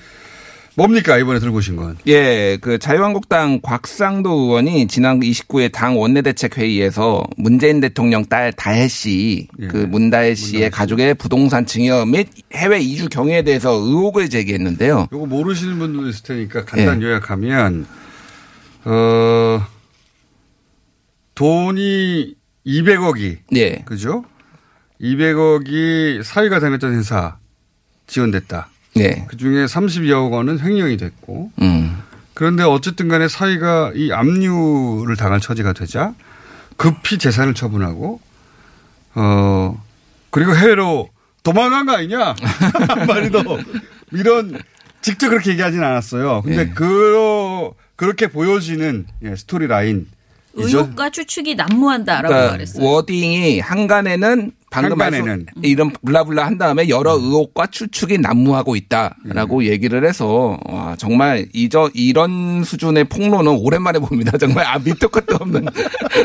뭡니까 이번에 들고 오신 건? 예, 그 자유한국당 곽상도 의원이 지난 29일 당 원내대책 회의에서 문재인 대통령 딸 다혜 씨, 예. 그 문다혜 씨의 가족의 부동산 증여 및 해외 이주 경위에 대해서 의혹을 제기했는데요. 요거 모르시는 분들도 있을 테니까 간단 예. 요약하면 어 돈이 200억이 예. 그죠? 200억이 사위가 다녔던 회사 지원됐다. 네. 그 중에 32억 원은 횡령이 됐고 음. 그런데 어쨌든 간에 사위가 이 압류를 당할 처지가 되자 급히 재산을 처분하고 어 그리고 해외로 도망간 거 아니냐 한마디로 이런 직접 그렇게 얘기하진 않았어요. 근데 예. 그 그렇게 보여지는 예, story line 의혹과 추측이 난무한다라고 그러니까 말했어요. wording이 항간에는 방금 한간에는. 말씀 이런 블라블라 한 다음에 여러 의혹과 추측이 난무하고 있다라고 얘기를 해서 와 정말 이저 이런 수준의 폭로는 오랜만에 봅니다. [laughs] 정말 아 밑도 끝도 없는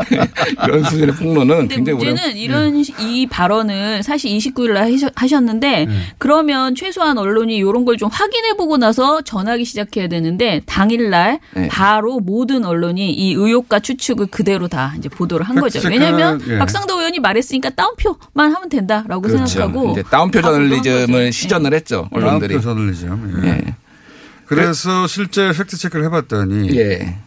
[laughs] 이런 수준의 폭로는 근데 굉장히 오랜. 문제는 이런 이 발언을 사실 29일 날 하셨는데 그러면 최소한 언론이 이런 걸 좀 확인해 보고 나서 전하기 시작해야 되는데 당일 날 네. 바로 모든 언론이 이 의혹과 추측을 그대로 다 이제 보도를 한 거죠. 왜냐하면 예. 박상도 의원이 말했으니까 따옴표 만 하면 된다라고 그렇죠. 생각하고 이제 따옴표 아. 저널리즘을 시전을 했죠 언론들이. 언론들이 저널리즘. 예. 예. 그래서 실제 fact check를 해봤더니 예.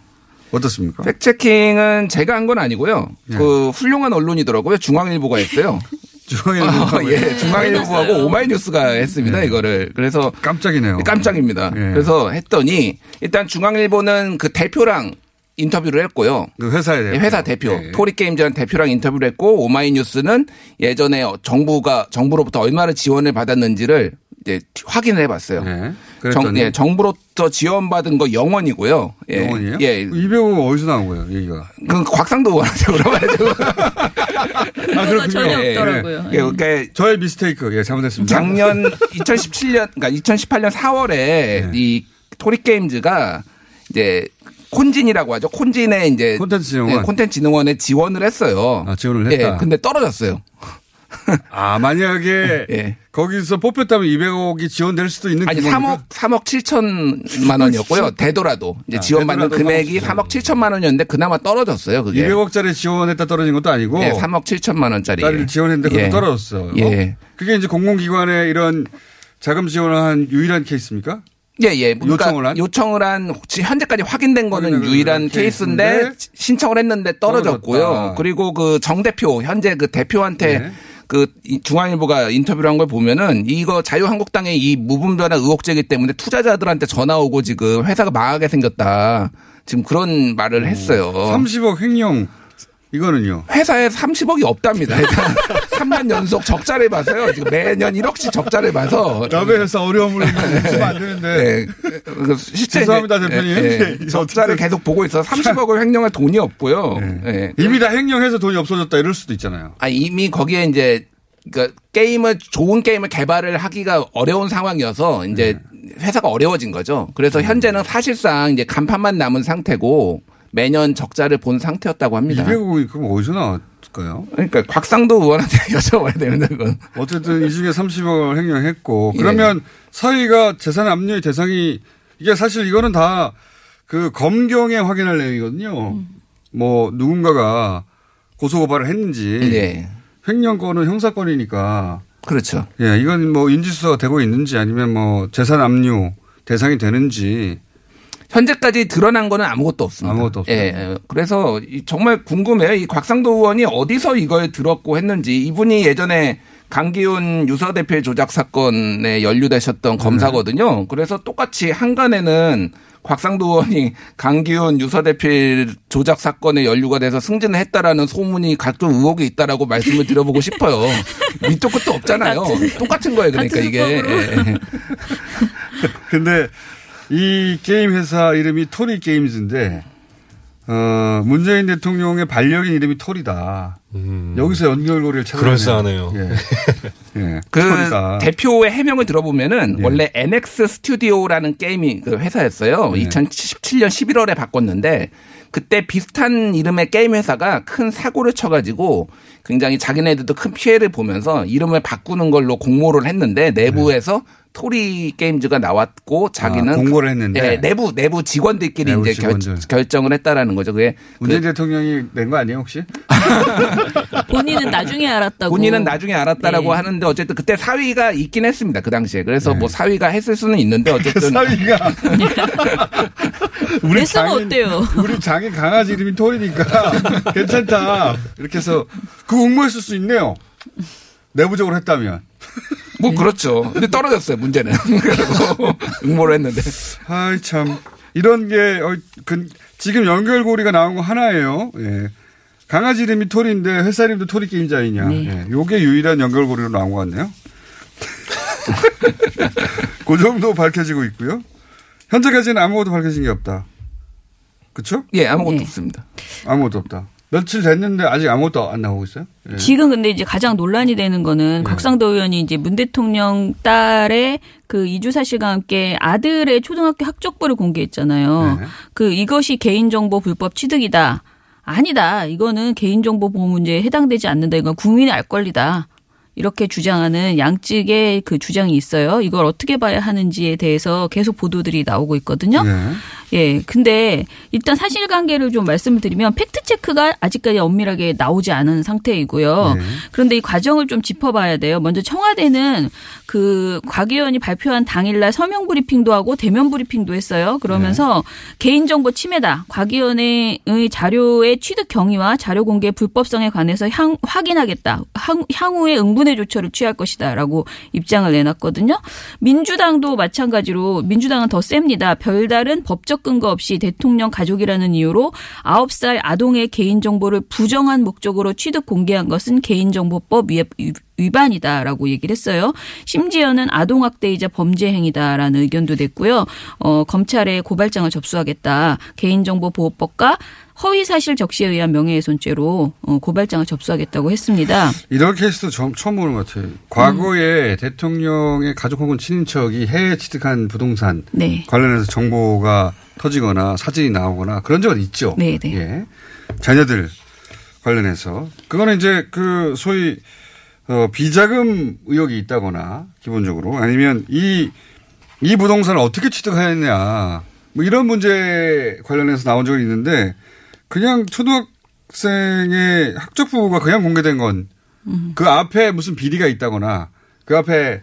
어떻습니까? fact checking은 제가 한 건 아니고요. 예. 그 훌륭한 언론이더라고요. 중앙일보가 했어요. [laughs] 중앙일보 어, 예, 중앙일보하고 오마이뉴스가 했습니다. 이거를. 그래서 깜짝이네요. 깜짝입니다. 예. 그래서 했더니 일단 중앙일보는 그 대표랑 인터뷰를 했고요. 그 회사에 대해 회사 대표, 예. 토리게임즈라는 대표랑 인터뷰를 했고 오마이뉴스는 예전에 정부가 정부로부터 얼마나 지원을 받았는지를 이제 확인을 해봤어요. 예. 정, 예, 정부로부터 지원받은 거 영원이고요. 예. 영원이에요? 예. 200억 어디서 나온 거예요, 얘기가? 그 곽상도 의원한테 물어봐야죠. [laughs] 아, 그거가 전혀 예, 없더라고요. 예, 그러니까 저의 미스테이크. 예, 잘못했습니다. 작년 2017년, 그러니까 2018년 4월에 네. 이 토리 게임즈가 이제 콘진이라고 하죠. 콘진에 이제 콘텐츠 진흥원. 예, 콘텐츠 진흥원에 지원을 했어요. 아, 지원을 했다. 예, 근데 떨어졌어요. [laughs] 아, 만약에 예. 거기서 뽑혔다면 200억이 지원될 수도 있는 아니 규모입니까? 3억 3억 7천만 원이었고요. 되더라도 이제 아, 지원받는 금액이 3억 3억 7천만 원이었는데 그나마 떨어졌어요. 그게 200억짜리 지원했다 떨어진 것도 아니고 예, 3억 7천만 원짜리. 지원했는데 그것도 예. 떨어졌어요. 예. 그게 이제 공공기관의 이런 자금 지원을 한 유일한 케이스입니까? 예, 예. 그러니까 요청을 한? 요청을 한 혹시 현재까지 확인된 거는 유일한 케이스인데 케이스인데 신청을 했는데 떨어졌고요. 떨어졌다. 그리고 그 정 대표 현재 그 대표한테 네. 그 이- 중앙일보가 인터뷰를 한 걸 보면은 이거 자유한국당의 이 무분별한 의혹 제기 때문에 투자자들한테 전화 오고 지금 회사가 망하게 생겼다. 지금 그런 말을 했어요. 30억 횡령 이거는요. 회사에 30억이 없답니다. 일단 3년 연속 적자를 봐서요. 지금 매년 1억씩 적자를 봐서 남의 회사 어려움을 있으면 안 되는데. 네. 그 실제 죄송합니다, 대표님. 예, 예. 네, 적자를. 계속 보고 있어서 30억을 횡령할 돈이 없고요. 예. 이미 다 횡령해서 돈이 없어졌다 이럴 수도 있잖아요. 아, 이미 거기에 이제 그 게임을 좋은 게임을 개발을 하기가 어려운 상황이어서 이제 회사가 어려워진 거죠. 그래서 현재는 사실상 이제 간판만 남은 상태고 매년 적자를 본 상태였다고 합니다. 200억이 그럼 어디서 나왔? 거예요. 그러니까 곽상도 의원한테 [laughs] 여쭤봐야 되는데 그건. 어쨌든 이 중에 30억을 횡령했고 예. 그러면 사위가 재산 압류의 대상이 이게 사실 이거는 다 그 검경에 확인할 내용이거든요. 뭐 누군가가 고소 고발을 했는지 네. 횡령권은 형사권이니까 그렇죠. 예 이건 뭐 인지수사가 되고 있는지 아니면 뭐 재산 압류 대상이 되는지 현재까지 드러난 거는 아무것도 없습니다. 아무것도 없어요. 예, 예. 그래서 이 정말 궁금해요. 이 곽상도 의원이 어디서 이걸 들었고 했는지 이분이 예전에 강기훈 유서 대표의 조작 사건에 연루되셨던 검사거든요. 그래서 똑같이 한간에는 곽상도 의원이 강기훈 유서 대표 조작 사건에 연루가 돼서 승진을 했다라는 소문이 각종 의혹이 있다라고 말씀을 드려보고 싶어요. [laughs] 밑도 끝도 없잖아요. 똑같은 거예요. 그러니까 같은 이게. 예, 예. [laughs] 근데 이 게임 회사 이름이 토리 게임즈인데 어 문재인 대통령의 반려인 이름이 토리다. 여기서 연결고리를 찾아. 그럴싸하네요. 예. [laughs] 예. 그 토리다. 대표의 해명을 들어보면은 예. 원래 NX 스튜디오라는 게임이 그 회사였어요. 네. 2017년 11월에 바꿨는데 그때 비슷한 이름의 게임 회사가 큰 사고를 쳐가지고 굉장히 자기네들도 큰 피해를 보면서 이름을 바꾸는 걸로 공모를 했는데 내부에서 토리 게임즈가 나왔고 자기는 네. 아, 공모를 했는데? 예, 내부 내부 직원들끼리 내부 이제 결, 직원들. 결 정을 했다라는 거죠. 그게 문재인 대통령이 낸 거 아니에요 혹시? [laughs] 본인은 나중에 알았다고. 본인은 나중에 알았다라고 네. 하는데 어쨌든 그때 사위가 있긴 했습니다. 그 당시에. 그래서 네. 뭐 사위가 했을 수는 있는데 [laughs] 어쨌든 사위가 [laughs] 우리 냈으면 어때요? 우리 장인 강아지 이름이 토리니까 괜찮다. 이렇게 해서 그 응모했을 수 있네요. 내부적으로 했다면. [laughs] 뭐 그렇죠. 근데 떨어졌어요. 문제는. [laughs] 그래서 응모를 했는데. 아이 참 이런 게 어, 그, 지금 연결고리가 나온 거 하나예요. 예. 강아지 이름이 토리인데 회사 이름도 토리 게임자이냐. 네. 예. 요게 유일한 연결고리로 나온 것 같네요. [laughs] 그 정도 밝혀지고 있고요. 현재까지는 아무것도 밝혀진 게 없다. 그렇죠? 예, 아무것도 예. 없습니다. 아무것도 없다. 며칠 됐는데 아직 아무것도 안 나오고 있어요? 예. 지금 근데 이제 가장 논란이 되는 거는 곽상도 의원이 이제 문 대통령 딸의 그 이주 사실과 함께 아들의 초등학교 학적부를 공개했잖아요. 네. 그 이것이 개인정보 불법 취득이다. 아니다. 이거는 개인정보 보호 문제에 해당되지 않는다. 이건 국민의 알 권리다. 이렇게 주장하는 양측의 그 주장이 있어요. 이걸 어떻게 봐야 하는지에 대해서 계속 보도들이 나오고 있거든요. 예. 예. 근데 일단 사실관계를 좀 말씀을 드리면 팩트 체크가 아직까지 엄밀하게 나오지 않은 상태이고요. 네. 그런데 이 과정을 좀 짚어봐야 돼요. 먼저 청와대는 그 곽 의원이 발표한 당일날 서명 브리핑도 하고 대면 브리핑도 했어요. 그러면서 개인정보 침해다. 곽 의원의 자료의 취득 경위와 자료 공개 불법성에 관해서 향, 확인하겠다. 향, 향후에 응분의 조처를 취할 것이다라고 입장을 내놨거든요. 민주당도 마찬가지로 민주당은 더 셉니다. 별다른 법적 근거 없이 대통령 가족이라는 이유로 9살 아동의 개인정보를 부정한 목적으로 취득 공개한 것은 개인정보법 위에 위반이다라고 얘기를 했어요. 심지어는 아동학대이자 범죄 행위다라는 의견도 냈고요. 어, 검찰에 고발장을 접수하겠다. 개인정보보호법과 허위사실 적시에 의한 명예훼손죄로 어, 고발장을 접수하겠다고 했습니다. 이런 케이스도 처음, 처음 보는 것 같아요. 과거에 대통령의 가족 혹은 친인척이 해외 취득한 부동산 네. 관련해서 정보가 터지거나 사진이 나오거나 그런 적은 있죠. 네, 네. 예. 자녀들 관련해서. 그거는 이제 그 소위 어, 비자금 의혹이 있다거나 기본적으로 아니면 이, 이 부동산을 어떻게 취득하였냐 뭐 이런 문제 관련해서 나온 적이 있는데 그냥 초등학생의 학적부가 그냥 공개된 건 그 앞에 무슨 비리가 있다거나 그 앞에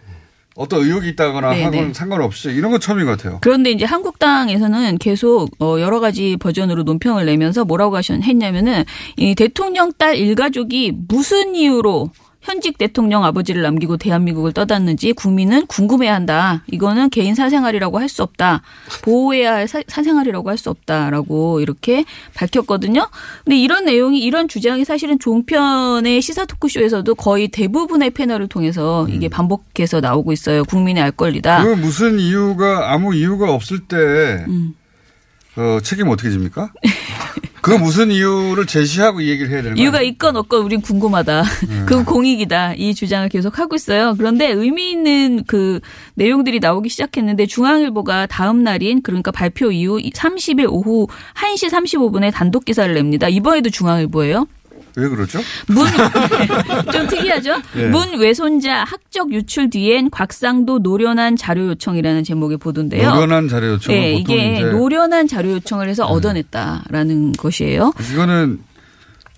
어떤 의혹이 있다거나 네, 하고는 네. 상관없이 이런 건 처음인 것 같아요. 그런데 이제 한국당에서는 계속 어, 여러 가지 버전으로 논평을 내면서 뭐라고 하셨 했냐면은 이 대통령 딸 일가족이 무슨 이유로 현직 대통령 아버지를 남기고 대한민국을 떠났는지 국민은 궁금해한다. 이거는 개인 사생활이라고 할 수 없다. 보호해야 할 사, 사생활이라고 할 수 없다라고 이렇게 밝혔거든요. 근데 이런 내용이 이런 주장이 사실은 종편의 시사 토크쇼에서도 거의 대부분의 패널을 통해서 이게 반복해서 나오고 있어요. 국민의 알 권리다. 그 무슨 이유가 아무 이유가 없을 때 음. 어, 책임 어떻게 집니까? [laughs] 그 무슨 이유를 제시하고 이 얘기를 해야 되는 거예요. 이유가 있건 없건 우린 궁금하다. 음. 그 공익이다. 이 주장을 계속 하고 있어요. 그런데 의미 있는 그 내용들이 나오기 시작했는데 중앙일보가 다음 날인 그러니까 발표 이후 30일 오후 1시 35분에 단독 기사를 냅니다. 이번에도 중앙일보예요. 왜 그러죠? 문, [laughs] 좀 특이하죠? 예. 문 외손자 학적 유출 뒤엔 곽상도 노련한 자료 요청이라는 제목의 보도인데요. 노련한 자료 요청은 네, 보통 이게. 노련한 자료 요청을 해서 얻어냈다라는 것이에요. 이거는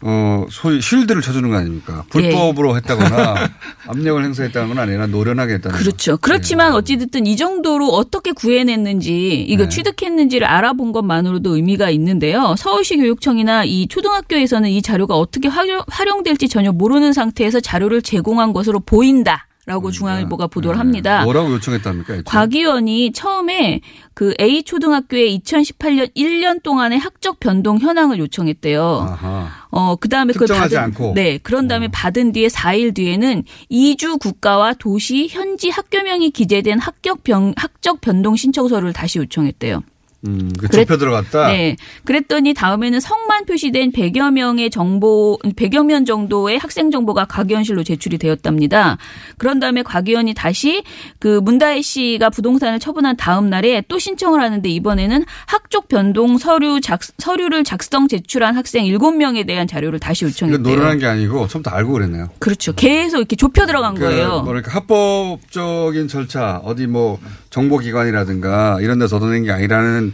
어 소위 쉴드를 쳐주는 거 아닙니까? 불법으로 했다거나 [laughs] 압력을 행사했다는 건 아니라 노련하게 했다는 그렇죠. 그렇지만 어찌됐든 이 정도로 어떻게 구해냈는지 이거 네. 취득했는지를 알아본 것만으로도 의미가 있는데요. 서울시 교육청이나 이 초등학교에서는 이 자료가 어떻게 활용, 활용될지 전혀 모르는 상태에서 자료를 제공한 것으로 보인다. 라고 중앙일보가 보도를 합니다. 네. 뭐라고 요청했답니까? 곽 의원이 처음에 그 A 초등학교에 2018년 1년 동안의 학적 변동 현황을 요청했대요. 아하. 어, 그 다음에 그걸 특정하지 받은, 않고. 어. 네, 그런 다음에 받은 뒤에 4일 뒤에는 이주 국가와 도시 현지 학교명이 기재된 합격 변, 학적 변동 신청서를 다시 요청했대요. 음, 그 그랬- 좁혀 들어갔다. 네. 그랬더니 다음에는 성만 표시된 100여 명의 정보, 100여 명 정도의 학생 정보가 곽 의원실로 제출이 되었답니다. 그런 다음에 곽 의원이 다시 그 문다혜 씨가 부동산을 처분한 다음 날에 또 신청을 하는데 이번에는 학적 변동 서류 작, 서류를 작성 제출한 학생 7명에 대한 자료를 다시 요청했대요. 노련한 게 아니고 처음부터 알고 그랬네요. 그렇죠. 계속 이렇게 좁혀 들어간 그 거예요. 뭐랄까 합법적인 절차 어디 뭐 정보기관이라든가 이런 데서 얻어낸 게 아니라는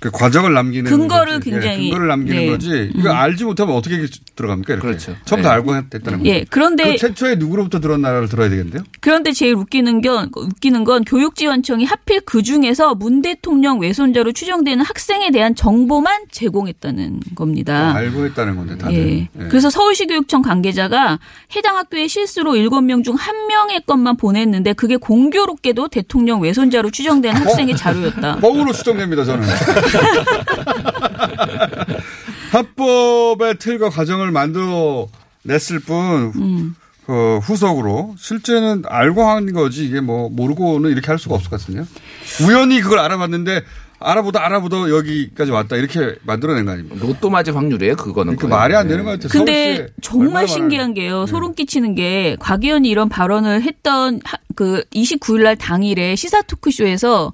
그 과정을 남기는 근거를 거지. 굉장히- 예, 근거를 남기는 네. 거지. 이거 알지 못하면 어떻게 이게 들어갑니까? 이렇게. 그렇죠. 처음부터 네. 알고 했다는 거죠. 예, 그런데 그 최초에 누구로부터 들었나를 들어야 되겠는데요. 그런데 제일 웃기는 건 웃기는 건 교육지원청이 하필 그 중에서 문 대통령 외손자로 추정되는 학생에 대한 정보만 제공했다는 겁니다. 알고 했다는 건데 다들. 예. 예. 그래서 서울시 교육청 관계자가 해당 학교에 실수로 7명 중한 명의 것만 보냈는데 그게 공교롭게도 대통령 외손자로 추정되는 학생의 자료였다. 뻥으로 추정됩니다, 저는. [laughs] 합법의 틀과 과정을 만들어 냈을 뿐, 음. 어, 후속으로 실제는 알고 한 거지 이게 뭐 모르고는 이렇게 할 수가 없을 것 같은데요. 우연히 그걸 알아봤는데 알아보다 알아보다 여기까지 왔다 이렇게 만들어낸 거 아닙니까? 로또 맞을 확률이에요, 그거는. 그 말이 안 되는 것 같아요. 근데 정말 신기한 게요. 소름 끼치는 게 곽 의원이 이런 발언을 했던 하- 그 29일 날 당일에 시사 토크쇼에서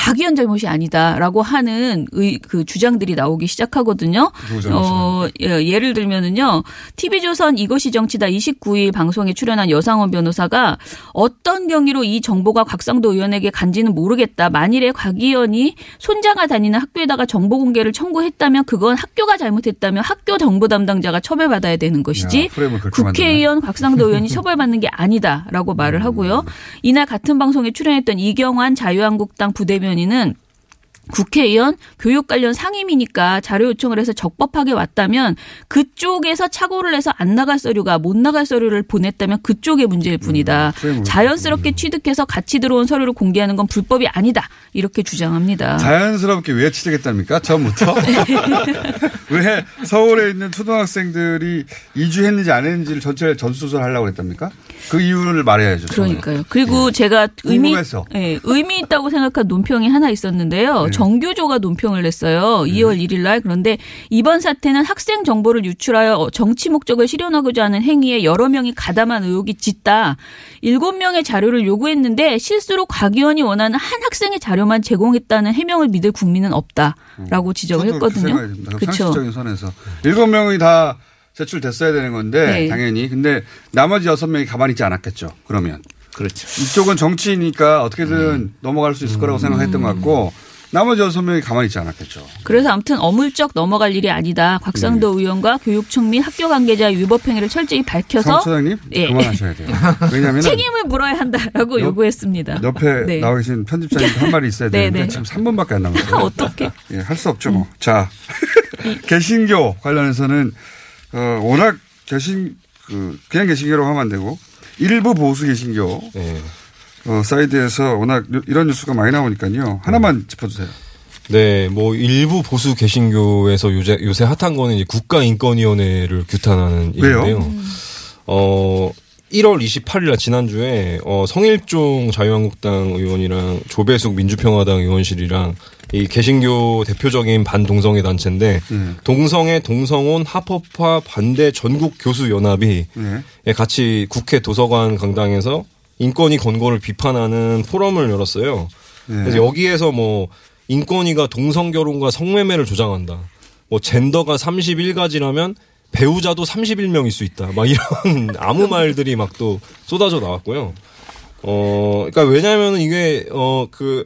곽 의원 잘못이 아니다라고 하는 의, 그 주장들이 나오기 시작하거든요. 어, 예, 예를 들면은요. TV조선 이것이 정치다 29일 방송에 출연한 여상원 변호사가 어떤 경위로 이 정보가 곽상도 의원에게 간지는 모르겠다. 만일에 곽 의원이 손자가 다니는 학교에다가 정보 공개를 청구했다면 그건 학교가 잘못했다면 학교 정보 담당자가 처벌받아야 되는 것이지 야, 국회의원 곽상도 의원이 처벌받는 게 아니다라고 말을 하고요. 이날 같은 방송에 출연했던 이경환 자유한국당 부대변 인은 국회의원 교육 관련 상임이니까 자료 요청을 해서 적법하게 왔다면 그쪽에서 착오를 해서 안 나갈 서류가 못 나갈 서류를 보냈다면 그쪽의 문제일 뿐이다. 프레임을 자연스럽게 취득해서 같이 들어온 서류를 공개하는 건 불법이 아니다. 이렇게 주장합니다. 자연스럽게 왜 취득했답니까? 처음부터? [laughs] 왜 서울에 있는 초등학생들이 이주했는지 안 했는지를 전체 전수조사를 하려고 했답니까? 그 이유를 말해야죠. 그러니까요. 그리고 제가 의미. 예, 의미 있다고 생각한 논평이 하나 있었는데요. 네. 정교조가 논평을 냈어요. 2월 1일 날. 그런데 이번 사태는 학생 정보를 유출하여 정치 목적을 실현하고자 하는 행위에 여러 명이 가담한 의혹이 짙다. 7명의 자료를 요구했는데 실수로 곽 의원이 원하는 한 학생의 자료만 제공했다는 해명을 믿을 국민은 없다라고 지적을 저도 했거든요. 그. 그렇죠. 상식적인 선에서. 일곱 명이 다 제출됐어야 되는 건데 네. 당연히. 근데 나머지 여섯 명이 가만히 있지 않았겠죠. 그러면. 그렇죠. 이쪽은 정치니까 어떻게든 음. 넘어갈 수 있을 거라고 생각했던 것 같고 나머지 여섯 명이 가만히 있지 않았겠죠. 그래서 아무튼 어물쩍 넘어갈 일이 아니다. 곽상도 네. 의원과 교육청 및 학교 관계자의 위법 행위를 철저히 밝혀서 성 소장님 예. 그만하셔야 돼요. [laughs] 왜냐하면 책임을 물어야 한다라고 옆- 요구했습니다. 옆에 [laughs] 네. 나와 계신 편집자님도 한 말이 있어야 [laughs] 네, 되는데 네. 지금 3분밖에 안 남았어요. 어떻게? 예, 할 수 없죠. 뭐. 자, 개신교 관련해서는 어, 워낙 개신 그 그냥 개신교라고 하면 안 되고 일부 보수 개신교 네. 어, 사이드에서 워낙 이런 뉴스가 많이 나오니까요. 하나만 짚어주세요. 네, 뭐 일부 보수 개신교에서 요새 요새 핫한 거는 이제 국가인권위원회를 규탄하는 왜요? 일인데요. 어 1월 28일 날 지난주에 어 성일종 자유한국당 의원이랑 조배숙 민주평화당 의원실이랑 이 개신교 대표적인 반동성애 단체인데 네. 동성애 동성혼 합법화 반대 전국 교수 연합이 네. 예, 같이 국회 도서관 강당에서 인권위 권고를 비판하는 포럼을 열었어요. 네. 그래서 여기에서 뭐 인권위가 동성 결혼과 성매매를 조장한다. 뭐 젠더가 31가지라면 배우자도 31명일 수 있다. 막 이런 [laughs] 아무 말들이 막 또 쏟아져 나왔고요. 어, 그러니까 왜냐하면 이게 어 그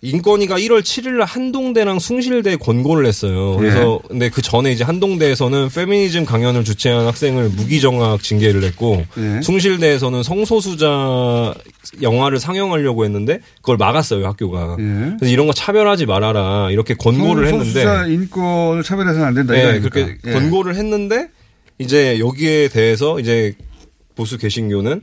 인권위가 1월 7일 날 한동대랑 숭실대 권고를 했어요. 그래서 근데 그 전에 이제 한동대에서는 페미니즘 강연을 주최한 학생을 무기정학 징계를 했고 예. 숭실대에서는 성소수자 영화를 상영하려고 했는데 그걸 막았어요 학교가. 예. 그래서 이런 거 차별하지 말아라 이렇게 권고를 했는데 소수자 인권을 차별해서는 안 된다. 네, 이거니까. 그렇게 예. 권고를 했는데 이제 여기에 대해서 이제 보수 개신교는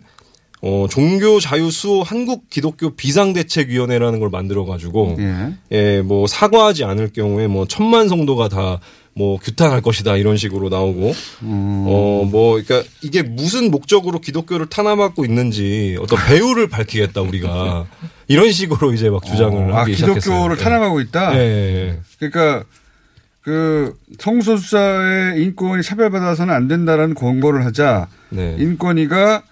어 종교 자유 수호 한국 기독교 비상대책위원회라는 걸 만들어 가지고 예. 예, 뭐 사과하지 않을 경우에 뭐 천만 성도가 다 뭐 규탄할 것이다 이런 식으로 나오고 음. 어뭐 그러니까 이게 무슨 목적으로 기독교를 탄압하고 있는지 어떤 배우를 밝히겠다 우리가 이런 식으로 이제 막 주장을 아, 하기 기독교를 시작했어요. 탄압하고 있다. 예, 예. 그러니까 그 성소수자의 인권이 차별받아서는 안 된다라는 권고를 하자 네. 인권위가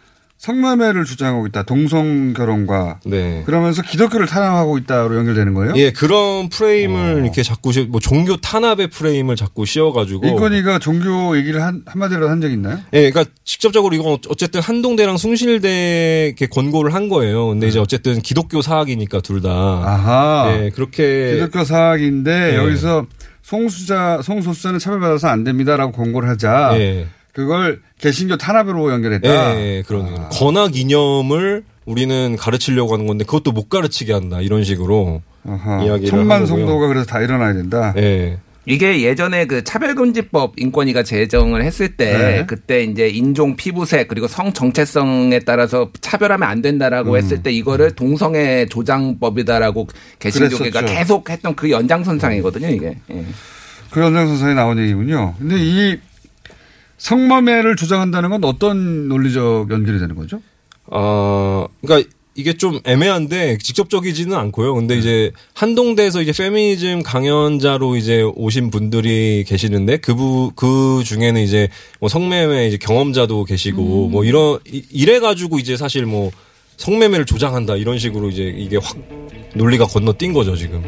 성매매를 주장하고 있다. 동성 결혼과 네. 그러면서 기독교를 탄압하고 있다로 연결되는 거예요? 예, 그런 프레임을 이렇게 자꾸 시- 뭐 종교 탄압의 프레임을 자꾸 씌워가지고. 인권위가 종교 얘기를 한, 한마디로 한 적 있나요? 예, 그러니까 직접적으로 이건 어쨌든 한동대랑 숭실대 이렇게 권고를 한 거예요. 근데 이제 어쨌든 기독교 사학이니까 둘 다. 네. 아하. 예, 그렇게. 기독교 사학인데 예. 여기서 성수자, 성소수자는 차별받아서 안 됩니다라고 권고를 하자. 예. 그걸 개신교 탄압으로 연결했다. 예, 그런 아. 권학 이념을 우리는 가르치려고 하는 건데 그것도 못 가르치게 한다 이런 식으로 아하. 이야기를 천만. 성도가 그래서 다 일어나야 된다. 예. 이게 예전에 그 차별금지법 인권위가 제정을 했을 때 네. 그때 이제 인종 피부색 그리고 성 정체성에 따라서 차별하면 안 된다라고 음. 했을 때 이거를 동성애 조장법이다라고 개신교계가 그랬었죠. 계속 했던 그 연장선상이거든요 이게. 예. 그 연장선상에 나온 얘기군요. 근데 이 성매매를 주장한다는 건 어떤 논리적 연결이 되는 거죠? 어, 그러니까 이게 좀 애매한데 직접적이지는 않고요. 네. 근데 이제 한동대에서 이제 페미니즘 강연자로 이제 오신 분들이 계시는데 그부 그 중에는 이제 뭐 성매매 이제 경험자도 계시고 음. 뭐 이런 이- 이래 가지고 이제 사실 뭐 성매매를 조장한다 이런 식으로 이제 이게 확 논리가 건너뛴 거죠 지금.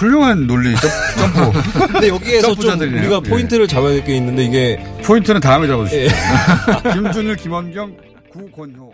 훌륭한 논리 점- 점프. 근데 여기에서 좀. 우리가 예. 포인트를 잡아야 될 게 있는데 이게 포인트는 다음에 잡아주시죠. 예. [laughs] 김준일, 김원경, 구권효.